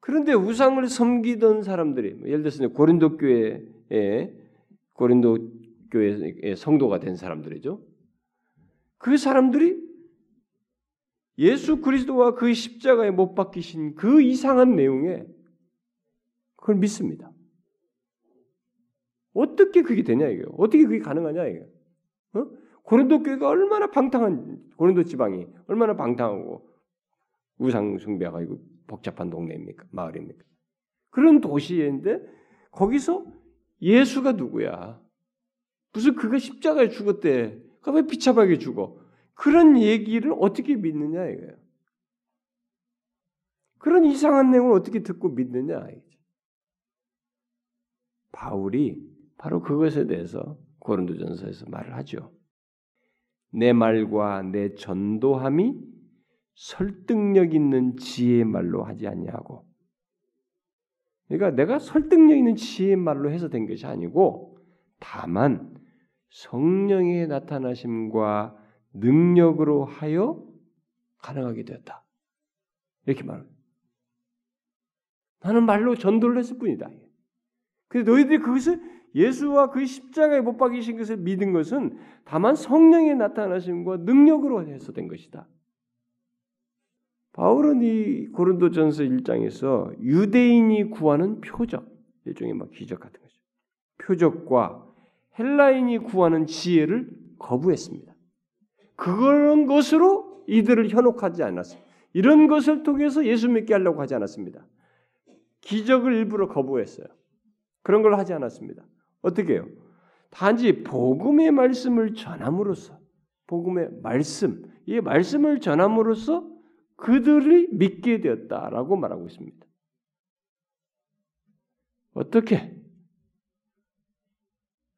그런데 우상을 섬기던 사람들이 뭐 예를 들어서 고린도 교회에 고린도 교회의 성도가 된 사람들이죠. 그 사람들이 예수 그리스도와 그 십자가에 못 박히신 그 이상한 내용에 그걸 믿습니다. 어떻게 그게 되냐 이게 어떻게 그게 가능하냐 이게 어? 고린도 교회가 얼마나 방탕한 고린도 지방이 얼마나 방탕하고 우상 숭배가 이고 복잡한 동네입니까? 마을입니까? 그런 도시인데 거기서 예수가 누구야? 무슨 그가 십자가에 죽었대? 그왜 비참하게 죽어? 그런 얘기를 어떻게 믿느냐 이거예요 그런 이상한 내용을 어떻게 듣고 믿느냐 이거지. 바울이 바로 그것에 대해서 고린도전서에서 말을 하죠. 내 말과 내 전도함이 설득력 있는 지혜의 말로 하지 않냐고. 그러니까 내가 설득력 있는 지혜의 말로 해서 된 것이 아니고 다만 성령의 나타나심과 능력으로 하여 가능하게 되었다. 이렇게 말합니다. 나는 말로 전도를 했을 뿐이다. 그래서 너희들이 그것을 예수와 그 십자가에 못 박이신 것을 믿은 것은 다만 성령의 나타나심과 능력으로 해서 된 것이다. 바울은 이 고린도전서 1장에서 유대인이 구하는 표적, 일종의 막 기적 같은 거죠. 표적과 헬라인이 구하는 지혜를 거부했습니다. 그런 것으로 이들을 현혹하지 않았습니다. 이런 것을 통해서 예수 믿게 하려고 하지 않았습니다. 기적을 일부러 거부했어요. 그런 걸 하지 않았습니다. 어떻게 해요? 단지 복음의 말씀을 전함으로써 복음의 말씀, 이 말씀을 전함으로써 그들이 믿게 되었다라고 말하고 있습니다. 어떻게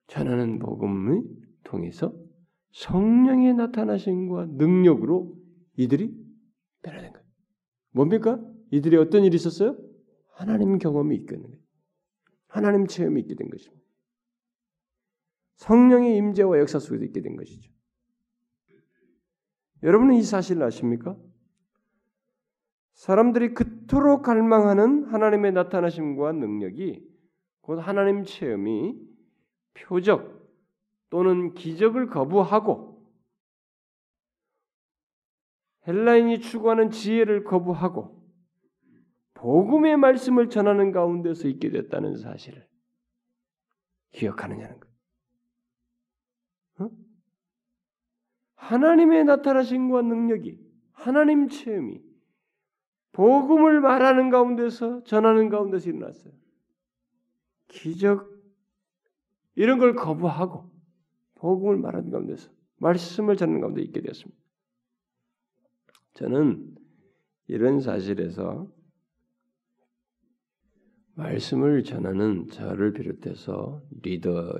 전하는 복음을 통해서 성령의 나타나심과 능력으로 이들이 변화된 거예요. 뭡니까? 이들이 어떤 일이 있었어요? 하나님 경험이 있게 된 거예요. 하나님 체험이 있게 된 것입니다. 성령의 임재와 역사 속에서 있게 된 것이죠. 여러분은 이 사실을 아십니까? 사람들이 그토록 갈망하는 하나님의 나타나심과 능력이 곧 하나님 체험이 표적 또는 기적을 거부하고 헬라인이 추구하는 지혜를 거부하고 복음의 말씀을 전하는 가운데서 있게 됐다는 사실을 기억하느냐는 것. 하나님의 나타나심과 능력이 하나님 체험이 복음을 말하는 가운데서 전하는 가운데서 일어났어요. 기적 이런 걸 거부하고 복음을 말하는 가운데서 말씀을 전하는 가운데 있게 되었습니다. 저는 이런 사실에서 말씀을 전하는 저를 비롯해서 리더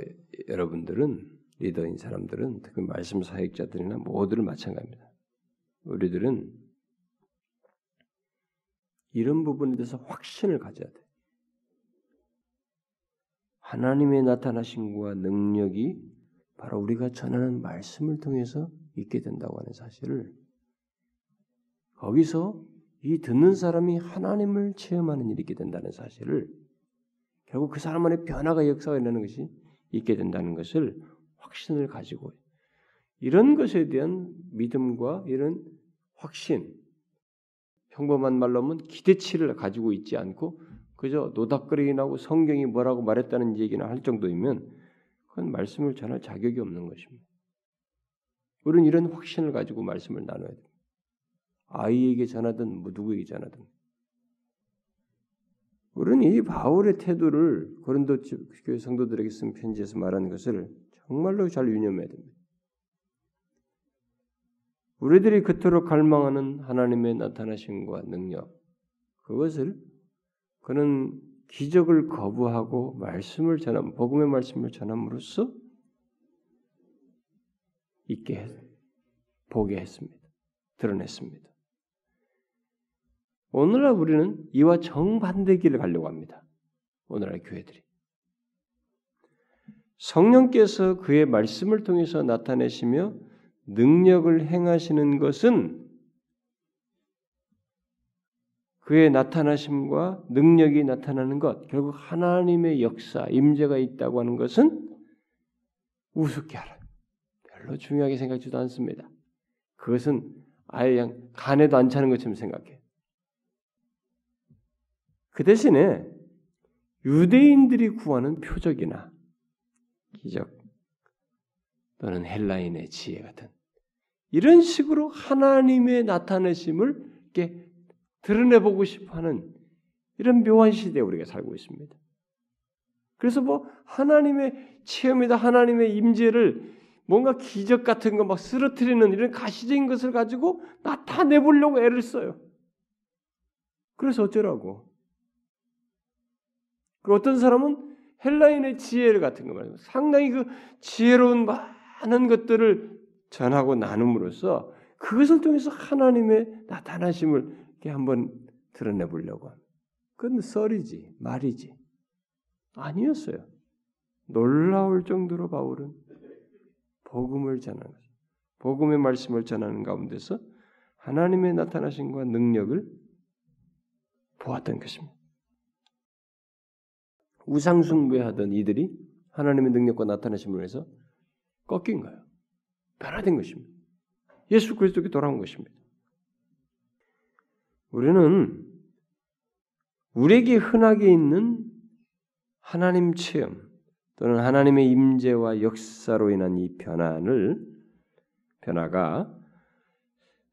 여러분들은 리더인 사람들은 특히 말씀 사역자들이나 모두를 마찬가지입니다. 우리들은 이런 부분에 대해서 확신을 가져야 돼. 하나님의 나타나심과 능력이 바로 우리가 전하는 말씀을 통해서 있게 된다고 하는 사실을 거기서 이 듣는 사람이 하나님을 체험하는 일이 있게 된다는 사실을 결국 그 사람 안에 변화가 역사가 일어나는 것이 있게 된다는 것을 확신을 가지고 이런 것에 대한 믿음과 이런 확신 평범한 말로 하면 기대치를 가지고 있지 않고 그저 노닥거리긴 하고 성경이 뭐라고 말했다는 얘기나 할 정도이면 그건 말씀을 전할 자격이 없는 것입니다. 우리는 이런 확신을 가지고 말씀을 나눠야 됩니다. 아이에게 전하든 뭐 누구에게 전하든. 우리는 이 바울의 태도를 고린도 교회 성도들에게 쓴 편지에서 말하는 것을 정말로 잘 유념해야 됩니다. 우리들이 그토록 갈망하는 하나님의 나타나심과 능력, 그것을 그는 기적을 거부하고 말씀을 전함, 복음의 말씀을 전함으로써 있게 보게 했습니다. 드러냈습니다. 오늘날 우리는 이와 정반대 길을 가려고 합니다. 오늘날 교회들이. 성령께서 그의 말씀을 통해서 나타내시며 능력을 행하시는 것은 그의 나타나심과 능력이 나타나는 것, 결국 하나님의 역사, 임재가 있다고 하는 것은 우습게 알아요. 별로 중요하게 생각지도 않습니다. 그것은 아예 그냥 간에도 안 차는 것처럼 생각해. 그 대신에 유대인들이 구하는 표적이나 기적 또는 헬라인의 지혜 같은 이런 식으로 하나님의 나타내심을 이렇게 드러내보고 싶어하는 이런 묘한 시대에 우리가 살고 있습니다. 그래서 뭐 하나님의 체험이다, 하나님의 임재를 뭔가 기적 같은 거 막 쓰러뜨리는 이런 가시적인 것을 가지고 나타내 보려고 애를 써요. 그래서 어쩌라고? 그 어떤 사람은 헬라인의 지혜 같은 거 말이에요. 상당히 그 지혜로운 많은 것들을 전하고 나눔으로써 그것을 통해서 하나님의 나타나심을 이렇게 한번 드러내 보려고 합니다. 그건 썰이지 말이지 아니었어요. 놀라울 정도로 바울은 복음을 전하는 것, 복음의 말씀을 전하는 가운데서 하나님의 나타나심과 능력을 보았던 것입니다. 우상숭배하던 이들이 하나님의 능력과 나타나심을 위해서 꺾인 거예요. 변화된 것입니다. 예수 그리스도께 돌아온 것입니다. 우리는 우리에게 흔하게 있는 하나님 체험 또는 하나님의 임재와 역사로 인한 이 변화를 변화가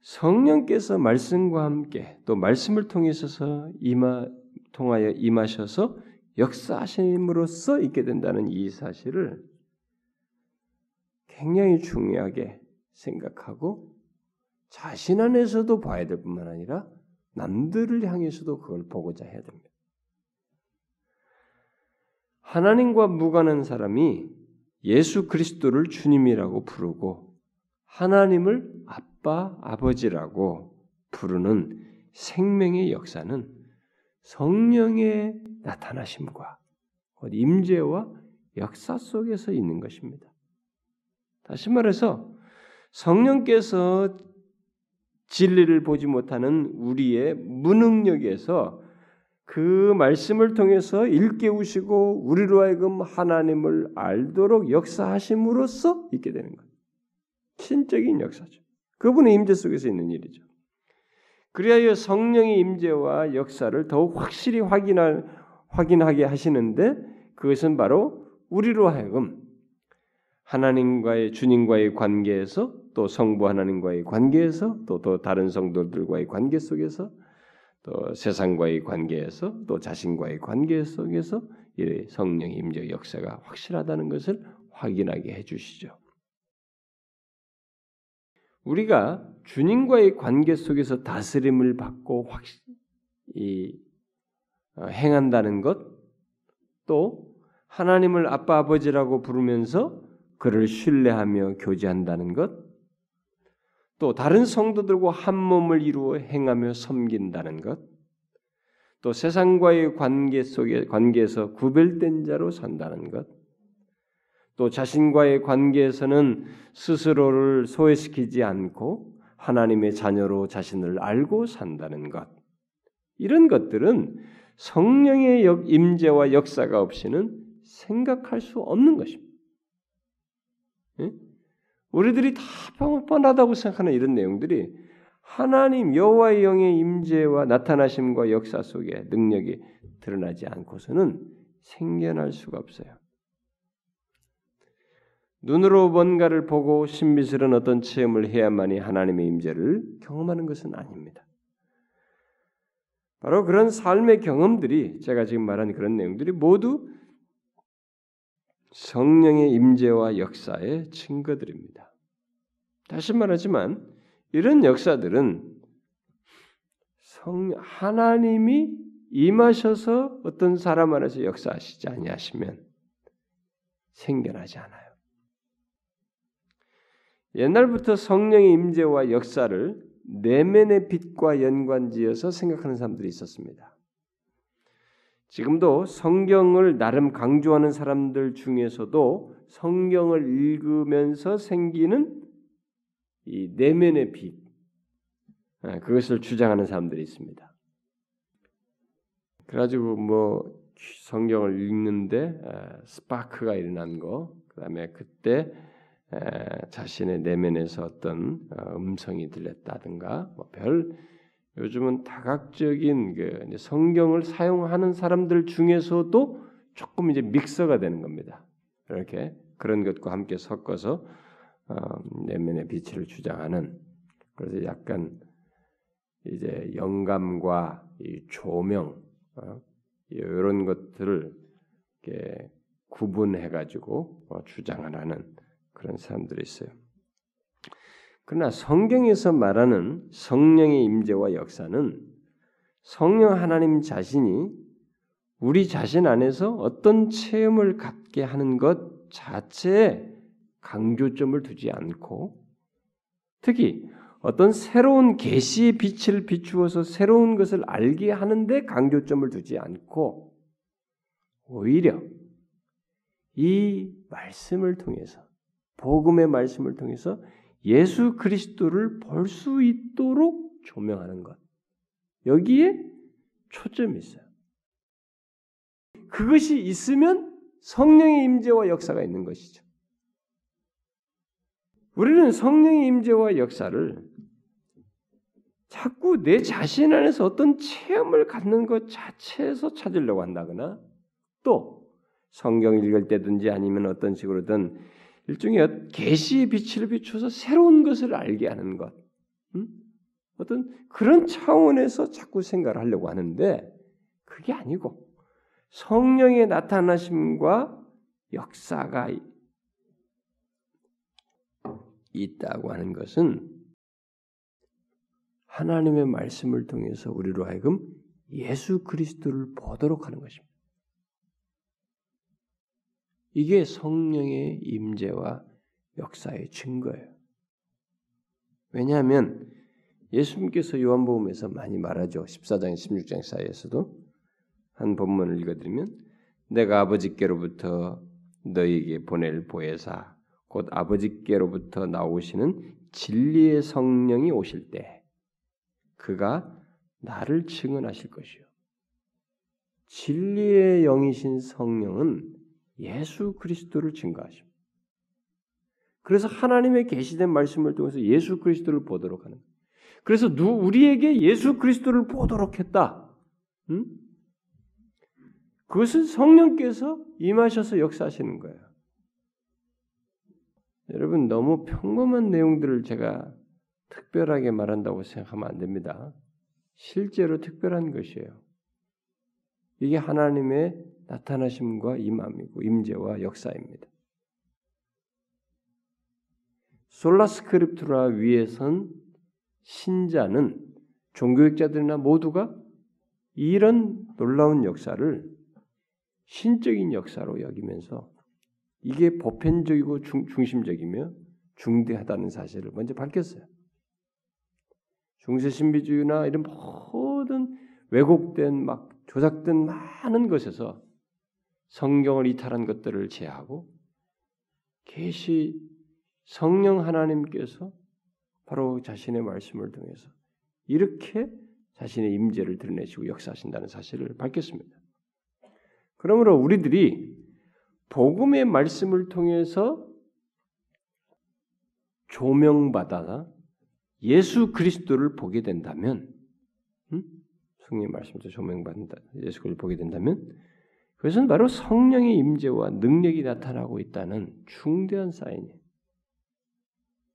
성령께서 말씀과 함께 또 말씀을 통해서 임하 통하여 임하셔서 역사하심으로써 있게 된다는 이 사실을 굉장히 중요하게 생각하고 자신 안에서도 봐야 될 뿐만 아니라 남들을 향해서도 그걸 보고자 해야 됩니다. 하나님과 무관한 사람이 예수 그리스도를 주님이라고 부르고 하나님을 아빠, 아버지라고 부르는 생명의 역사는 성령의 나타나심과 임재와 역사 속에서 있는 것입니다. 다시 말해서 성령께서 진리를 보지 못하는 우리의 무능력에서 그 말씀을 통해서 일깨우시고 우리로 하여금 하나님을 알도록 역사하심으로써 있게 되는 것. 신적인 역사죠. 그분의 임재 속에서 있는 일이죠. 그리하여 성령의 임재와 역사를 더욱 확실히 확인할, 확인하게 하시는데 그것은 바로 우리로 하여금 하나님과의 주님과의 관계에서 또 성부 하나님과의 관계에서 또, 또 다른 성도들과의 관계 속에서 또 세상과의 관계에서 또 자신과의 관계 속에서 이 성령의 임재 역사가 확실하다는 것을 확인하게 해 주시죠. 우리가 주님과의 관계 속에서 다스림을 받고 확 이, 어, 행한다는 것, 또 하나님을 아빠 아버지라고 부르면서 그를 신뢰하며 교제한다는 것, 또 다른 성도들과 한 몸을 이루어 행하며 섬긴다는 것, 또 세상과의 관계 속에 관계에서 구별된 자로 산다는 것, 또 자신과의 관계에서는 스스로를 소외시키지 않고 하나님의 자녀로 자신을 알고 산다는 것. 이런 것들은 성령의 임재와 역사가 없이는 생각할 수 없는 것입니다. 우리들이 다 뻔하다고 생각하는 이런 내용들이 하나님 여호와의 영의 임재와 나타나심과 역사 속에 능력이 드러나지 않고서는 생겨날 수가 없어요. 눈으로 뭔가를 보고 신비스러운 어떤 체험을 해야만이 하나님의 임재를 경험하는 것은 아닙니다. 바로 그런 삶의 경험들이 제가 지금 말한 그런 내용들이 모두 성령의 임재와 역사의 증거들입니다. 다시 말하지만 이런 역사들은 성 하나님이 임하셔서 어떤 사람 안에서 역사하시지 아니하시면 생겨나지 않아요. 옛날부터 성령의 임재와 역사를 내면의 빛과 연관지어서 생각하는 사람들이 있었습니다. 지금도 성경을 나름 강조하는 사람들 중에서도 성경을 읽으면서 생기는 이 내면의 빛, 아, 그것을 주장하는 사람들이 있습니다. 그래가지고 뭐 성경을 읽는데 아, 스파크가 일어난 거, 그 다음에 그때 자신의 내면에서 어떤 어, 음성이 들렸다든가 뭐 별 요즘은 다각적인 그 성경을 사용하는 사람들 중에서도 조금 이제 믹서가 되는 겁니다. 이렇게 그런 것과 함께 섞어서 어, 내면의 빛을 주장하는 그래서 약간 이제 영감과 이 조명 어, 이런 것들을 이렇게 구분해 가지고 어, 주장하는 그런 사람들이 있어요. 그러나 성경에서 말하는 성령의 임재와 역사는 성령 하나님 자신이 우리 자신 안에서 어떤 체험을 갖게 하는 것 자체에 강조점을 두지 않고 특히 어떤 새로운 계시의 빛을 비추어서 새로운 것을 알게 하는데 강조점을 두지 않고 오히려 이 말씀을 통해서 복음의 말씀을 통해서 예수 그리스도를 볼 수 있도록 조명하는 것. 여기에 초점이 있어요. 그것이 있으면 성령의 임재와 역사가 있는 것이죠. 우리는 성령의 임재와 역사를 자꾸 내 자신 안에서 어떤 체험을 갖는 것 자체에서 찾으려고 한다거나 또 성경 읽을 때든지 아니면 어떤 식으로든 일종의 계시의 빛을 비춰서 새로운 것을 알게 하는 것, 음? 어떤 그런 차원에서 자꾸 생각을 하려고 하는데 그게 아니고 성령의 나타나심과 역사가 있다고 하는 것은 하나님의 말씀을 통해서 우리로 하여금 예수 그리스도를 보도록 하는 것입니다. 이게 성령의 임재와 역사의 증거예요. 왜냐하면 예수님께서 요한복음에서 많이 말하죠. 14장, 16장 사이에서도 한 본문을 읽어드리면 내가 아버지께로부터 너희에게 보낼 보혜사 곧 아버지께로부터 나오시는 진리의 성령이 오실 때 그가 나를 증언하실 것이요. 진리의 영이신 성령은 예수 그리스도를 증거하십니다. 그래서 하나님의 계시된 말씀을 통해서 예수 그리스도를 보도록 하는. 그래서 누 우리에게 예수 그리스도를 보도록 했다. 음? 그것은 성령께서 임하셔서 역사하시는 거예요. 여러분 너무 평범한 내용들을 제가 특별하게 말한다고 생각하면 안 됩니다. 실제로 특별한 것이에요. 이게 하나님의 나타나심과 임함이고 임재와 역사입니다. 솔라스크립트라 위에선 신자는 종교학자들이나 모두가 이런 놀라운 역사를 신적인 역사로 여기면서 이게 보편적이고 중, 중심적이며 중대하다는 사실을 먼저 밝혔어요. 중세 신비주의나 이런 모든 왜곡된 막 조작된 많은 것에서 성경을 이탈한 것들을 제하고 계시 성령 하나님께서 바로 자신의 말씀을 통해서 이렇게 자신의 임재를 드러내시고 역사하신다는 사실을 밝혔습니다. 그러므로 우리들이 복음의 말씀을 통해서 조명받아 예수 그리스도를 보게 된다면, 음? 성령의 말씀에서 조명받는다. 예수 그리스도를 보게 된다면, 그것은 바로 성령의 임재와 능력이 나타나고 있다는 중대한 사인이에요.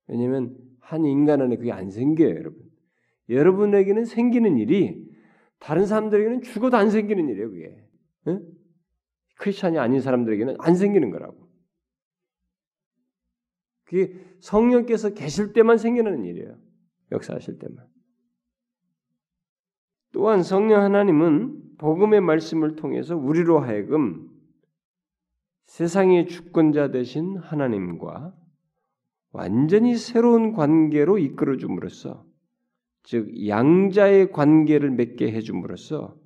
왜냐하면 한 인간 안에 그게 안 생겨요, 여러분. 여러분에게는 생기는 일이 다른 사람들에게는 죽어도 안 생기는 일이에요, 그게. 응? 크리스찬이 아닌 사람들에게는 안 생기는 거라고. 그게 성령께서 계실 때만 생기는 일이에요. 역사하실 때만. 또한 성령 하나님은 복음의 말씀을 통해서 우리로 하여금 세상의 주권자 되신 하나님과 완전히 새로운 관계로 이끌어 줌으로써 즉 양자의 관계를 맺게 해 줌으로써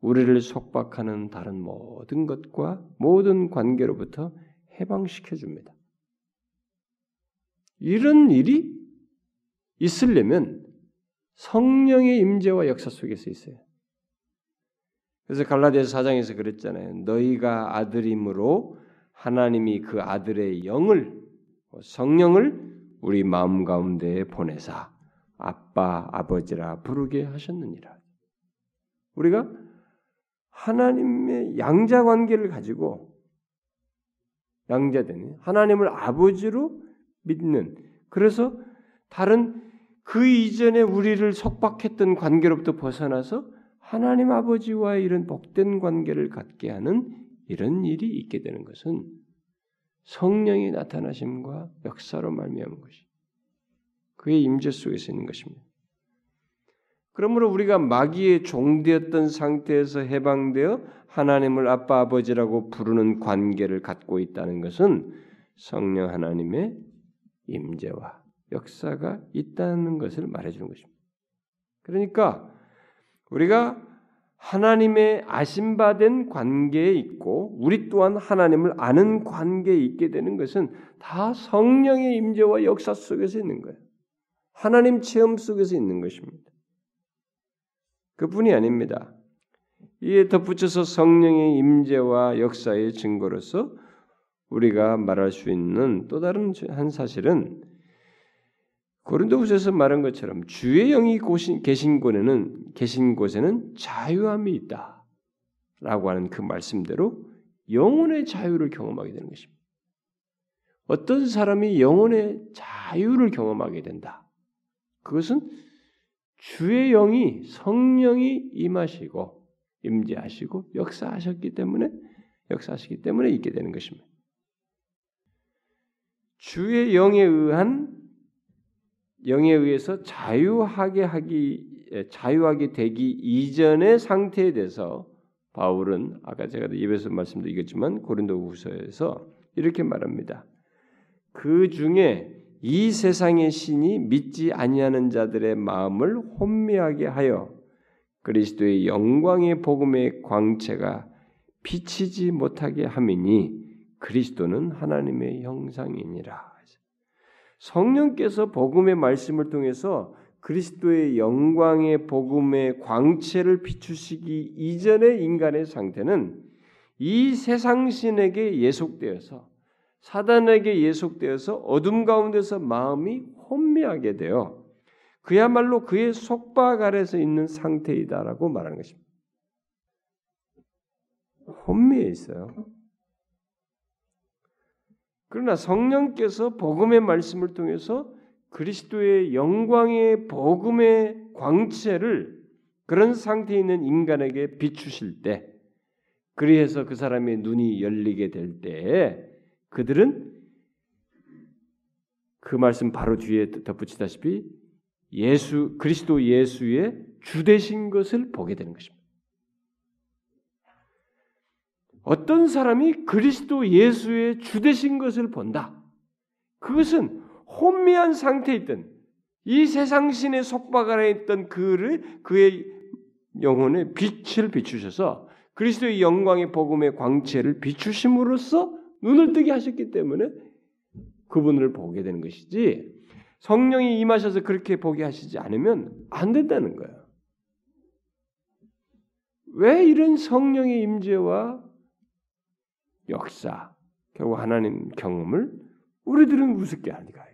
우리를 속박하는 다른 모든 것과 모든 관계로부터 해방시켜 줍니다. 이런 일이 있으려면 성령의 임재와 역사 속에서 있어요. 그래서 갈라디아서 4장에서 그랬잖아요. 너희가 아들임으로 하나님이 그 아들의 영을 성령을 우리 마음 가운데 보내사 아빠 아버지라 부르게 하셨느니라. 우리가 하나님의 양자 관계를 가지고 양자되는 하나님을 아버지로 믿는 그래서 다른 그 이전에 우리를 속박했던 관계로부터 벗어나서 하나님 아버지와 이런 복된 관계를 갖게 하는 이런 일이 있게 되는 것은 성령이 나타나심과 역사로 말미암은 것이 그의 임재 속에서 있는 것입니다. 그러므로 우리가 마귀의 종되었던 상태에서 해방되어 하나님을 아빠 아버지라고 부르는 관계를 갖고 있다는 것은 성령 하나님의 임재와 역사가 있다는 것을 말해주는 것입니다. 그러니까 우리가 하나님의 아심받은 관계에 있고 우리 또한 하나님을 아는 관계에 있게 되는 것은 다 성령의 임재와 역사 속에서 있는 거예요. 하나님 체험 속에서 있는 것입니다. 그뿐이 아닙니다. 이에 덧붙여서 성령의 임재와 역사의 증거로서 우리가 말할 수 있는 또 다른 한 사실은 고린도후서에서 말한 것처럼 주의 영이 계신 곳에는 계신 곳에는 자유함이 있다라고 하는 그 말씀대로 영혼의 자유를 경험하게 되는 것입니다. 어떤 사람이 영혼의 자유를 경험하게 된다. 그것은 주의 영이 성령이 임하시고 임재하시고 역사하셨기 때문에 역사하시기 때문에 있게 되는 것입니다. 주의 영에 의한 영에 의해서 자유하게 하기 자유하게 되기 이전의 상태에 대해서 바울은 아까 제가 입에서 말씀드리겠지만 고린도후서에서 이렇게 말합니다. 그 중에 이 세상의 신이 믿지 아니하는 자들의 마음을 혼미하게 하여 그리스도의 영광의 복음의 광채가 비치지 못하게 함이니 그리스도는 하나님의 형상이니라. 성령께서 복음의 말씀을 통해서 그리스도의 영광의 복음의 광채를 비추시기 이전의 인간의 상태는 이 세상 신에게 예속되어서 사단에게 예속되어서 어둠 가운데서 마음이 혼미하게 되어 그야말로 그의 속박 아래서 있는 상태이다라고 말하는 것입니다. 혼미해 있어요. 그러나 성령께서 복음의 말씀을 통해서 그리스도의 영광의 복음의 광채를 그런 상태에 있는 인간에게 비추실 때, 그리해서 그 사람의 눈이 열리게 될 때에 그들은 그 말씀 바로 뒤에 덧붙이다시피 예수 그리스도 예수의 주 되신 것을 보게 되는 것입니다. 어떤 사람이 그리스도 예수의 주되신 것을 본다. 그것은 혼미한 상태에 있던 이 세상 신의 속박 아래 있던 그를 그의 영혼에 빛을 비추셔서 그리스도의 영광의 복음의 광채를 비추심으로써 눈을 뜨게 하셨기 때문에 그분을 보게 되는 것이지 성령이 임하셔서 그렇게 보게 하시지 않으면 안 된다는 거예요. 왜 이런 성령의 임재와 역사, 결국 하나님 경험을 우리들은 우습게 하니까.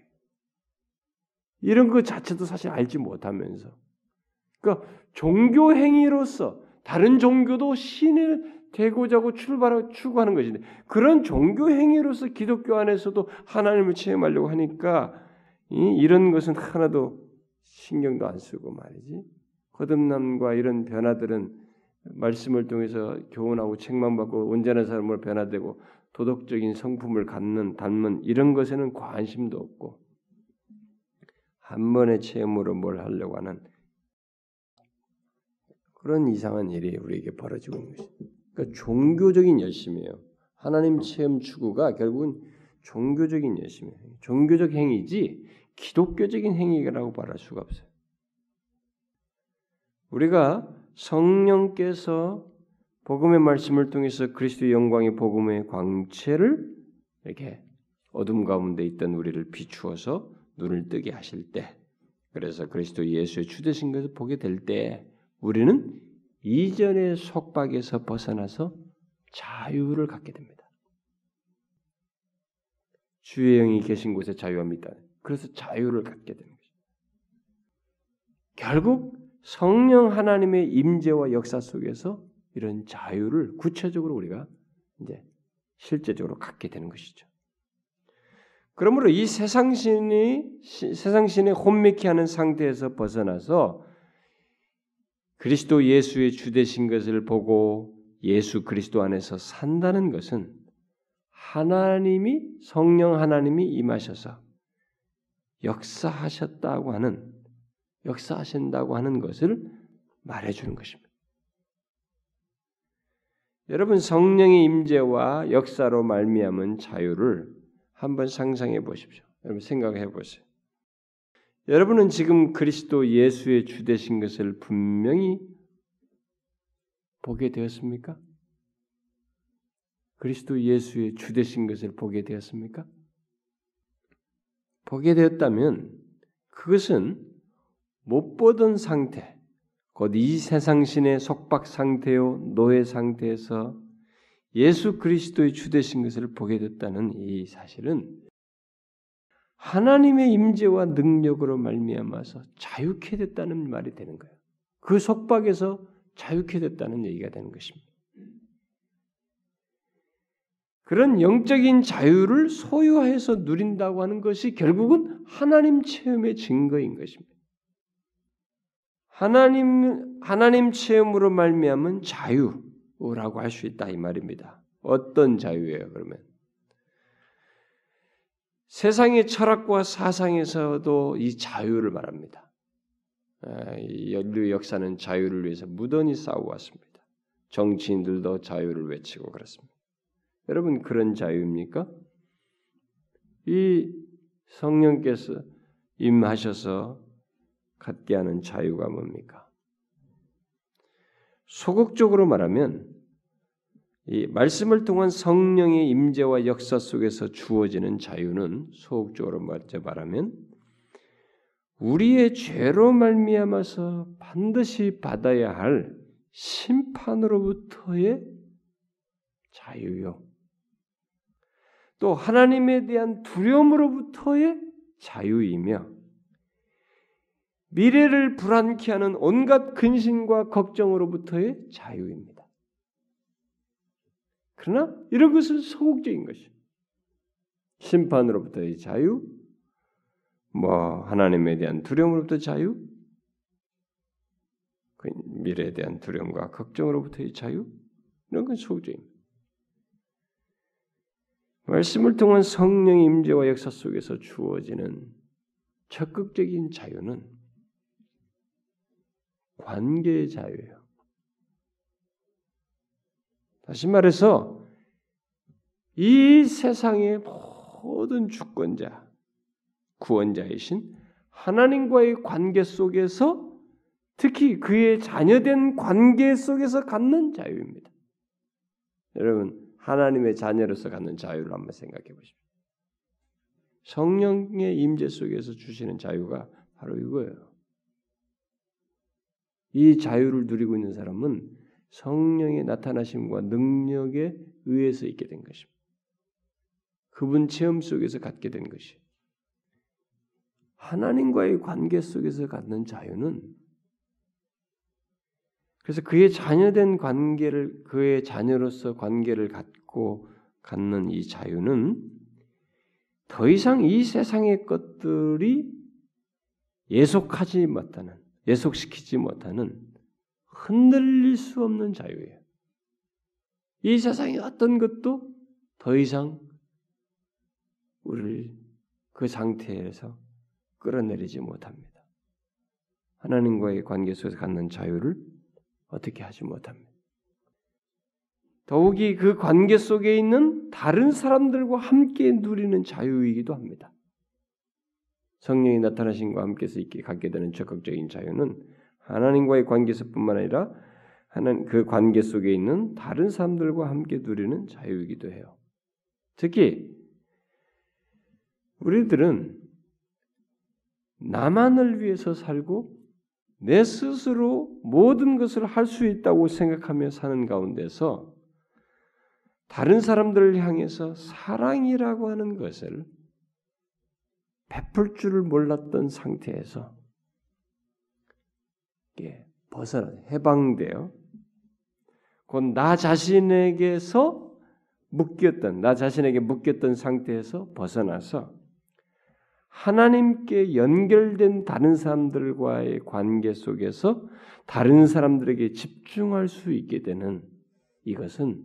이런 것 자체도 사실 알지 못하면서. 그러니까 종교 행위로서 다른 종교도 신을 되고자고 출발하고 추구하는 것인데 그런 종교 행위로서 기독교 안에서도 하나님을 체험하려고 하니까 이 런 것은 하나도 신경도 안 쓰고 말이지. 거듭남과 이런 변화들은 말씀을 통해서 교훈하고 책만 받고 온전한 사람으로 변화되고 도덕적인 성품을 갖는 닮은 이런 것에는 관심도 없고 한 번의 체험으로 뭘 하려고 하는 그런 이상한 일이 우리에게 벌어지고 있는 것입니다. 그러니까 종교적인 열심이에요. 하나님 체험 추구가 결국은 종교적인 열심이에요. 종교적 행위지 기독교적인 행위라고 말할 수가 없어요. 우리가 성령께서 복음의 말씀을 통해서 그리스도의 영광의 복음의 광채를 이렇게 어둠 가운데 있던 우리를 비추어서 눈을 뜨게 하실 때, 그래서 그리스도 예수의 주되신 것을 보게 될 때, 우리는 이전의 속박에서 벗어나서 자유를 갖게 됩니다. 주의 영이 계신 곳에 자유함이 있다. 그래서 자유를 갖게 되는 것입니다. 결국 성령 하나님의 임재와 역사 속에서 이런 자유를 구체적으로 우리가 이제 실제적으로 갖게 되는 것이죠. 그러므로 이 세상 신이 세상 신의 혼미케 하는 상태에서 벗어나서 그리스도 예수의 주 되신 것을 보고 예수 그리스도 안에서 산다는 것은 하나님이 성령 하나님이 임하셔서 역사하셨다고 하는 역사하신다고 하는 것을 말해주는 것입니다. 여러분 성령의 임재와 역사로 말미암은 자유를 한번 상상해 보십시오. 여러분 생각해 보세요. 여러분은 지금 그리스도 예수의 주 되신 것을 분명히 보게 되었습니까? 그리스도 예수의 주 되신 것을 보게 되었습니까? 보게 되었다면 그것은 못 보던 상태, 곧 이 세상 신의 속박 상태요 노예 상태에서 예수 그리스도의 주되신 것을 보게 됐다는 이 사실은 하나님의 임재와 능력으로 말미암아서 자유케 됐다는 말이 되는 거예요. 그 속박에서 자유케 됐다는 얘기가 되는 것입니다. 그런 영적인 자유를 소유해서 누린다고 하는 것이 결국은 하나님 체험의 증거인 것입니다. 하나님 하나님 체험으로 말미암은 자유라고 할 수 있다 이 말입니다. 어떤 자유예요? 그러면 세상의 철학과 사상에서도 이 자유를 말합니다. 인류 역사는 자유를 위해서 무던히 싸워왔습니다. 정치인들도 자유를 외치고 그렇습니다. 여러분 그런 자유입니까? 이 성령께서 임하셔서 갖게 하는 자유가 뭡니까? 소극적으로 말하면 이 말씀을 통한 성령의 임재와 역사 속에서 주어지는 자유는 소극적으로 말하면 우리의 죄로 말미암아서 반드시 받아야 할 심판으로부터의 자유요. 또 하나님에 대한 두려움으로부터의 자유이며 미래를 불안케 하는 온갖 근심과 걱정으로부터의 자유입니다. 그러나 이런 것은 소극적인 것이 심판으로부터의 자유, 뭐 하나님에 대한 두려움으로부터 자유, 그 미래에 대한 두려움과 걱정으로부터의 자유, 이런 건 소극적입니다. 말씀을 통한 성령의 임재와 역사 속에서 주어지는 적극적인 자유는 관계의 자유예요. 다시 말해서 이 세상의 모든 주권자, 구원자이신 하나님과의 관계 속에서 특히 그의 자녀된 관계 속에서 갖는 자유입니다. 여러분, 하나님의 자녀로서 갖는 자유를 한번 생각해 보십시오. 성령의 임재 속에서 주시는 자유가 바로 이거예요. 이 자유를 누리고 있는 사람은 성령의 나타나심과 능력에 의해서 있게 된 것입니다. 그분 체험 속에서 갖게 된 것이. 하나님과의 관계 속에서 갖는 자유는 그래서 그의 자녀된 관계를 그의 자녀로서 관계를 갖고 갖는 이 자유는 더 이상 이 세상의 것들이 예속하지 못하는 예속시키지 못하는 흔들릴 수 없는 자유예요. 이 세상의 어떤 것도 더 이상 우리를 그 상태에서 끌어내리지 못합니다. 하나님과의 관계 속에서 갖는 자유를 어떻게 하지 못합니다. 더욱이 그 관계 속에 있는 다른 사람들과 함께 누리는 자유이기도 합니다. 성령이 나타나신 과 함께서 있게 갖게 되는 적극적인 자유는 하나님과의 관계에서뿐만 아니라 하나님 그 관계 속에 있는 다른 사람들과 함께 누리는 자유이기도 해요. 특히 우리들은 나만을 위해서 살고 내 스스로 모든 것을 할 수 있다고 생각하며 사는 가운데서 다른 사람들을 향해서 사랑이라고 하는 것을 베풀 줄을 몰랐던 상태에서 벗어나 해방되어 곧나 자신에게서 묶였던 나 자신에게 묶였던 상태에서 벗어나서 하나님께 연결된 다른 사람들과의 관계 속에서 다른 사람들에게 집중할 수 있게 되는 이것은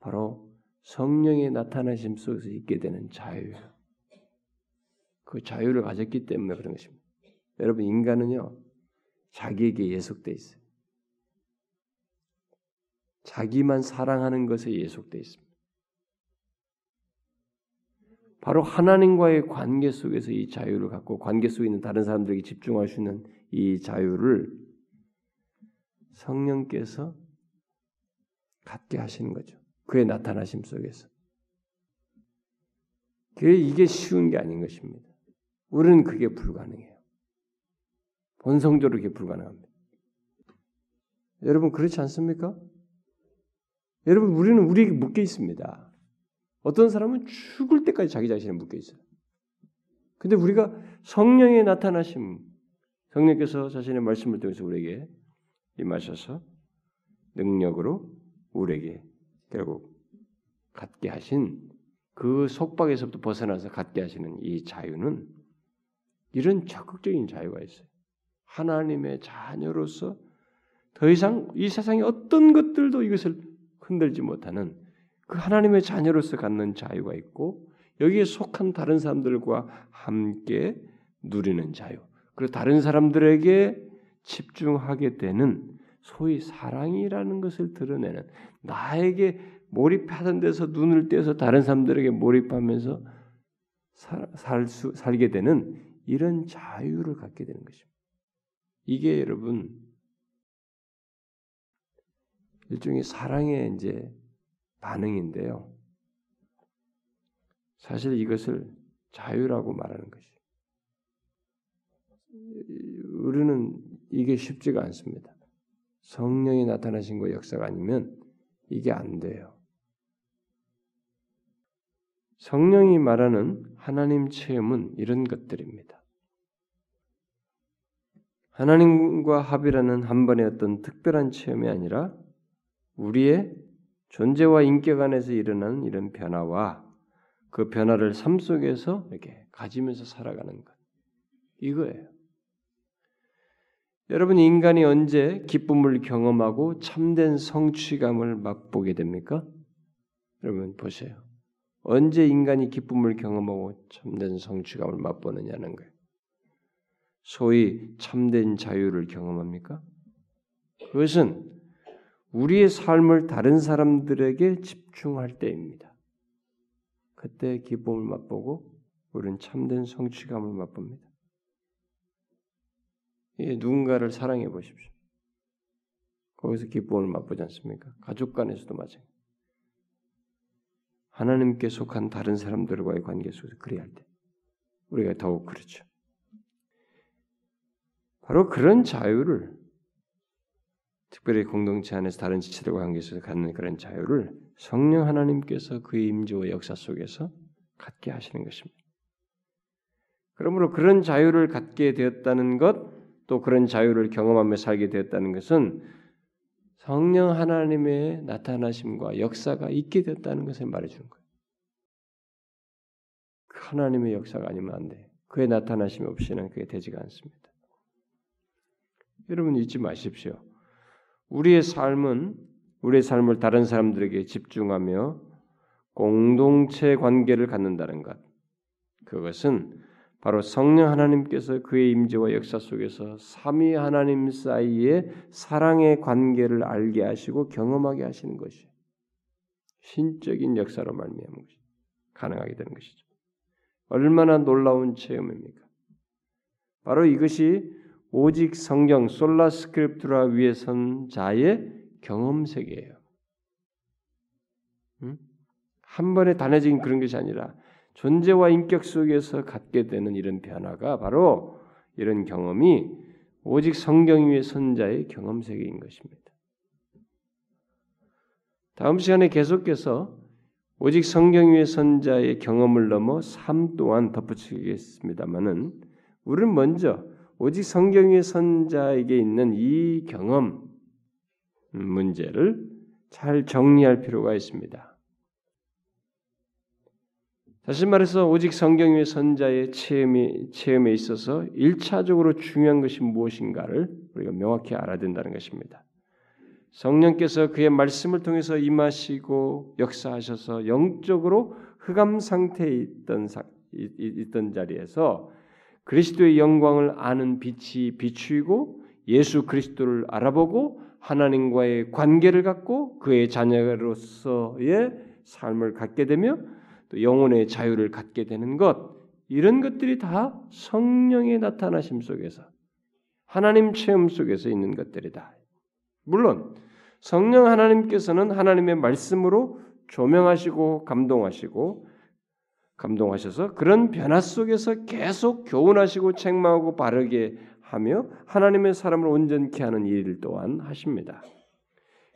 바로 성령의 나타나심 속에서 있게 되는 자유예요. 그 자유를 가졌기 때문에 그런 것입니다. 여러분 인간은요 자기에게 예속돼 있어요. 자기만 사랑하는 것에 예속돼 있습니다. 바로 하나님과의 관계 속에서 이 자유를 갖고 관계 속에 있는 다른 사람들에게 집중할 수 있는 이 자유를 성령께서 갖게 하시는 거죠. 그의 나타나심 속에서. 그게 이게 쉬운 게 아닌 것입니다. 우리는 그게 불가능해요. 본성적으로 그게 불가능합니다. 여러분 그렇지 않습니까? 여러분 우리는 우리에게 묶여 있습니다. 어떤 사람은 죽을 때까지 자기 자신에 묶여 있어요. 근데 우리가 성령의 나타나심, 성령께서 자신의 말씀을 통해서 우리에게 임하셔서 능력으로 우리에게 결국 갖게 하신 그 속박에서부터 벗어나서 갖게 하시는 이 자유는 이런 적극적인 자유가 있어요. 하나님의 자녀로서 더 이상 이 세상의 어떤 것들도 이것을 흔들지 못하는 그 하나님의 자녀로서 갖는 자유가 있고 여기에 속한 다른 사람들과 함께 누리는 자유. 그리고 다른 사람들에게 집중하게 되는 소위 사랑이라는 것을 드러내는 나에게 몰입하던 데서 눈을 떼서 다른 사람들에게 몰입하면서 살, 수, 살게 되는 이런 자유를 갖게 되는 것입니다. 이게 여러분 일종의 사랑의 이제 반응인데요. 사실 이것을 자유라고 말하는 것이. 우리는 이게 쉽지가 않습니다. 성령이 나타나신 거 역사가 아니면 이게 안 돼요. 성령이 말하는 하나님 체험은 이런 것들입니다. 하나님과 합이라는 한 번의 어떤 특별한 체험이 아니라 우리의 존재와 인격 안에서 일어나는 이런 변화와 그 변화를 삶 속에서 이렇게 가지면서 살아가는 것. 이거예요. 여러분 인간이 언제 기쁨을 경험하고 참된 성취감을 맛보게 됩니까? 여러분 보세요. 언제 인간이 기쁨을 경험하고 참된 성취감을 맛보느냐는 거예요. 소위 참된 자유를 경험합니까? 그것은 우리의 삶을 다른 사람들에게 집중할 때입니다. 그때 기쁨을 맛보고 우리는 참된 성취감을 맛봅니다. 예, 누군가를 사랑해 보십시오. 거기서 기쁨을 맛보지 않습니까? 가족 간에서도 마찬가지. 하나님께 속한 다른 사람들과의 관계 속에서 그래야 할 때, 우리가 더욱 그렇죠. 바로 그런 자유를 특별히 공동체 안에서 다른 지체들과 관계에서 갖는 그런 자유를 성령 하나님께서 그의 임재와 역사 속에서 갖게 하시는 것입니다. 그러므로 그런 자유를 갖게 되었다는 것, 또 그런 자유를 경험하며 살게 되었다는 것은 성령 하나님의 나타나심과 역사가 있게 됐다는 것을 말해주는 거예요. 그 하나님의 역사가 아니면 안 돼. 그의 나타나심 없이는 그게 되지가 않습니다. 여러분 잊지 마십시오. 우리의 삶은 우리의 삶을 다른 사람들에게 집중하며 공동체 관계를 갖는다는 것. 그것은 바로 성령 하나님께서 그의 임재와 역사 속에서 삼위 하나님 사이의 사랑의 관계를 알게 하시고 경험하게 하시는 것이 신적인 역사로 말미암은 것이 가능하게 되는 것이죠. 얼마나 놀라운 체험입니까? 바로 이것이 오직 성경 솔라 스크립트라 위에 선 자의 경험 세계예요. 음? 한 번에 단회적인 그런 것이 아니라 존재와 인격 속에서 갖게 되는 이런 변화가 바로 이런 경험이 오직 성경 위의 선자의 경험 세계인 것입니다. 다음 시간에 계속해서 오직 성경 위의 선자의 경험을 넘어 삶 또한 덧붙이겠습니다만은 우리는 먼저 오직 성경 위의 선자에게 있는 이 경험 문제를 잘 정리할 필요가 있습니다. 다시 말해서 오직 성경 위의 선자의 체험이, 체험에 있어서 일차적으로 중요한 것이 무엇인가를 우리가 명확히 알아야 된다는 것입니다. 성령께서 그의 말씀을 통해서 임하시고 역사하셔서 영적으로 흑암 상태에 있던, 있던 자리에서 그리스도의 영광을 아는 빛이 비추이고 예수 그리스도를 알아보고 하나님과의 관계를 갖고 그의 자녀로서의 삶을 갖게 되며 또 영혼의 자유를 갖게 되는 것 이런 것들이 다 성령의 나타나심 속에서 하나님 체험 속에서 있는 것들이다. 물론 성령 하나님께서는 하나님의 말씀으로 조명하시고 감동하시고 감동하셔서 그런 변화 속에서 계속 교훈하시고 책망하고 바르게 하며 하나님의 사람을 온전케 하는 일 또한 하십니다.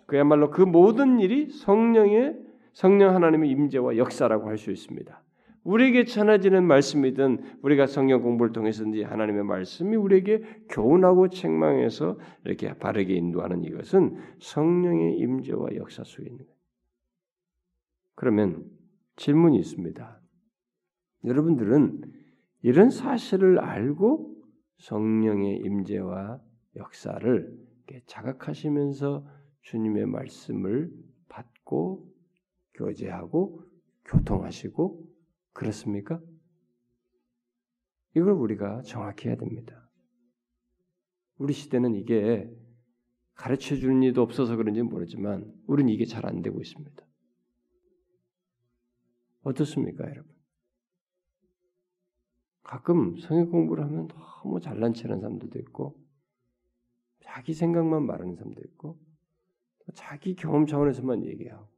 그야말로 그 모든 일이 성령의 성령 하나님의 임재와 역사라고 할 수 있습니다. 우리에게 전해지는 말씀이든 우리가 성경 공부를 통해서든지 하나님의 말씀이 우리에게 교훈하고 책망해서 이렇게 바르게 인도하는 이것은 성령의 임재와 역사 속에 있는 거예요. 그러면 질문이 있습니다. 여러분들은 이런 사실을 알고 성령의 임재와 역사를 자각하시면서 주님의 말씀을 받고 교제하고 교통하시고 그렇습니까? 이걸 우리가 정확히 해야 됩니다. 우리 시대는 이게 가르쳐 주는 이도 없어서 그런지 모르지만 우리는 이게 잘 안 되고 있습니다. 어떻습니까, 여러분? 가끔 성경 공부를 하면 너무 잘난 체하는 사람들도 있고 자기 생각만 말하는 사람도 있고 자기 경험 차원에서만 얘기하고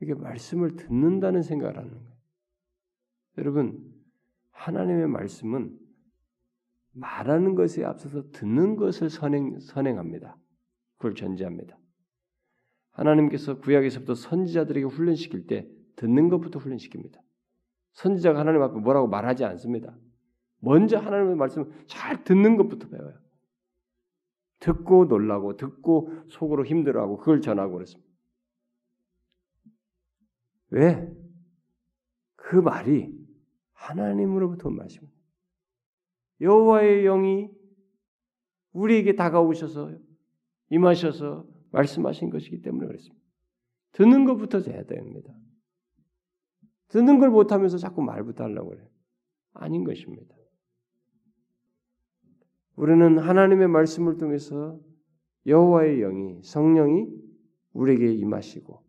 이게 말씀을 듣는다는 생각을 하는 거예요. 여러분 하나님의 말씀은 말하는 것에 앞서서 듣는 것을 선행, 선행합니다. 그걸 전제합니다. 하나님께서 구약에서부터 선지자들에게 훈련시킬 때 듣는 것부터 훈련시킵니다. 선지자가 하나님 앞에 뭐라고 말하지 않습니다. 먼저 하나님의 말씀을 잘 듣는 것부터 배워요. 듣고 놀라고 듣고 속으로 힘들어하고 그걸 전하고 그랬습니다. 왜? 그 말이 하나님으로부터 온 말씀입니다. 여호와의 영이 우리에게 다가오셔서 임하셔서 말씀하신 것이기 때문에 그렇습니다. 듣는 것부터 해야 됩니다. 듣는 걸 못하면서 자꾸 말부터 하려고 그래요. 아닌 것입니다. 우리는 하나님의 말씀을 통해서 여호와의 영이 성령이 우리에게 임하시고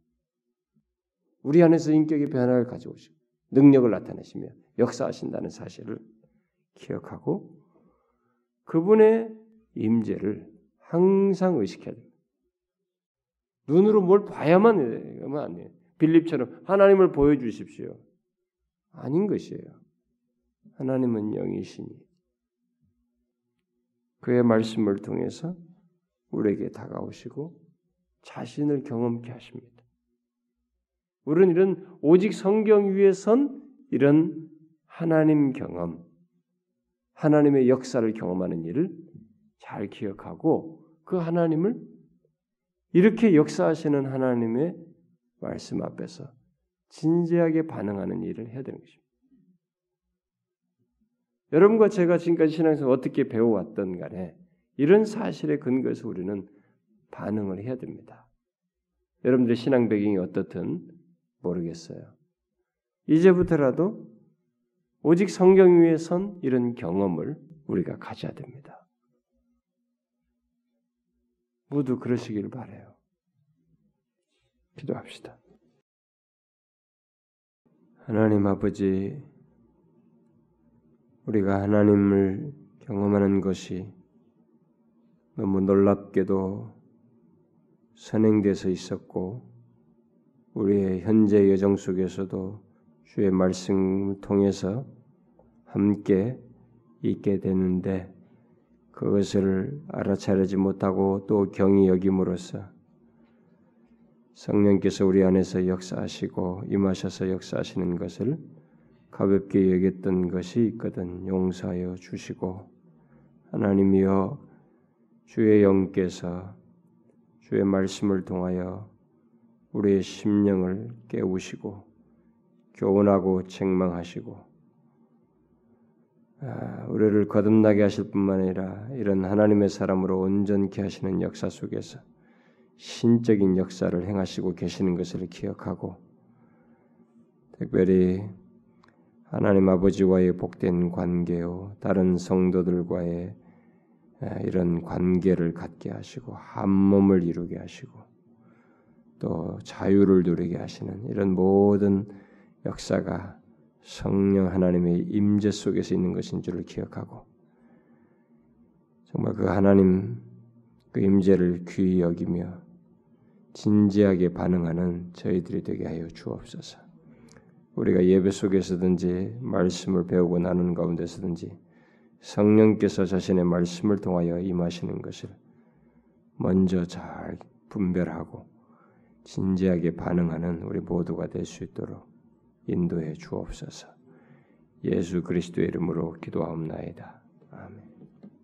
우리 안에서 인격의 변화를 가져오시고 능력을 나타내시며 역사하신다는 사실을 기억하고 그분의 임재를 항상 의식해야 됩니다. 눈으로 뭘 봐야만 하면 안 돼요. 빌립처럼 하나님을 보여주십시오. 아닌 것이에요. 하나님은 영이시니 그의 말씀을 통해서 우리에게 다가오시고 자신을 경험케 하십니다. 우리는 이런 오직 성경 위에 선 이런 하나님 경험, 하나님의 역사를 경험하는 일을 잘 기억하고 그 하나님을 이렇게 역사하시는 하나님의 말씀 앞에서 진지하게 반응하는 일을 해야 되는 것입니다. 여러분과 제가 지금까지 신앙에서 어떻게 배워왔던 간에 이런 사실에 근거해서 우리는 반응을 해야 됩니다. 여러분들의 신앙 배경이 어떻든 모르겠어요. 이제부터라도 오직 성경 위에 선 이런 경험을 우리가 가져야 됩니다. 모두 그러시길 바래요. 기도합시다. 하나님 아버지, 우리가 하나님을 경험하는 것이 너무 놀랍게도 선행돼서 있었고, 우리의 현재 여정 속에서도 주의 말씀을 통해서 함께 있게 되는데 그것을 알아차리지 못하고 또 경히 여김으로써 성령께서 우리 안에서 역사하시고 임하셔서 역사하시는 것을 가볍게 여겼던 것이 있거든 용서하여 주시고 하나님이여 주의 영께서 주의 말씀을 통하여 우리의 심령을 깨우시고 교훈하고 책망하시고 아, 우리를 거듭나게 하실 뿐만 아니라 이런 하나님의 사람으로 온전케 하시는 역사 속에서 신적인 역사를 행하시고 계시는 것을 기억하고 특별히 하나님 아버지와의 복된 관계요 다른 성도들과의 이런 관계를 갖게 하시고 한 몸을 이루게 하시고 또 자유를 누리게 하시는 이런 모든 역사가 성령 하나님의 임재 속에서 있는 것인 줄을 기억하고 정말 그 하나님 그 임재를 귀히 여기며 진지하게 반응하는 저희들이 되게 하여 주옵소서. 우리가 예배 속에서든지 말씀을 배우고 나누는 가운데서든지 성령께서 자신의 말씀을 통하여 임하시는 것을 먼저 잘 분별하고 진지하게 반응하는 우리 모두가 될 수 있도록 인도해 주옵소서. 예수 그리스도의 이름으로 기도하옵나이다. 아멘.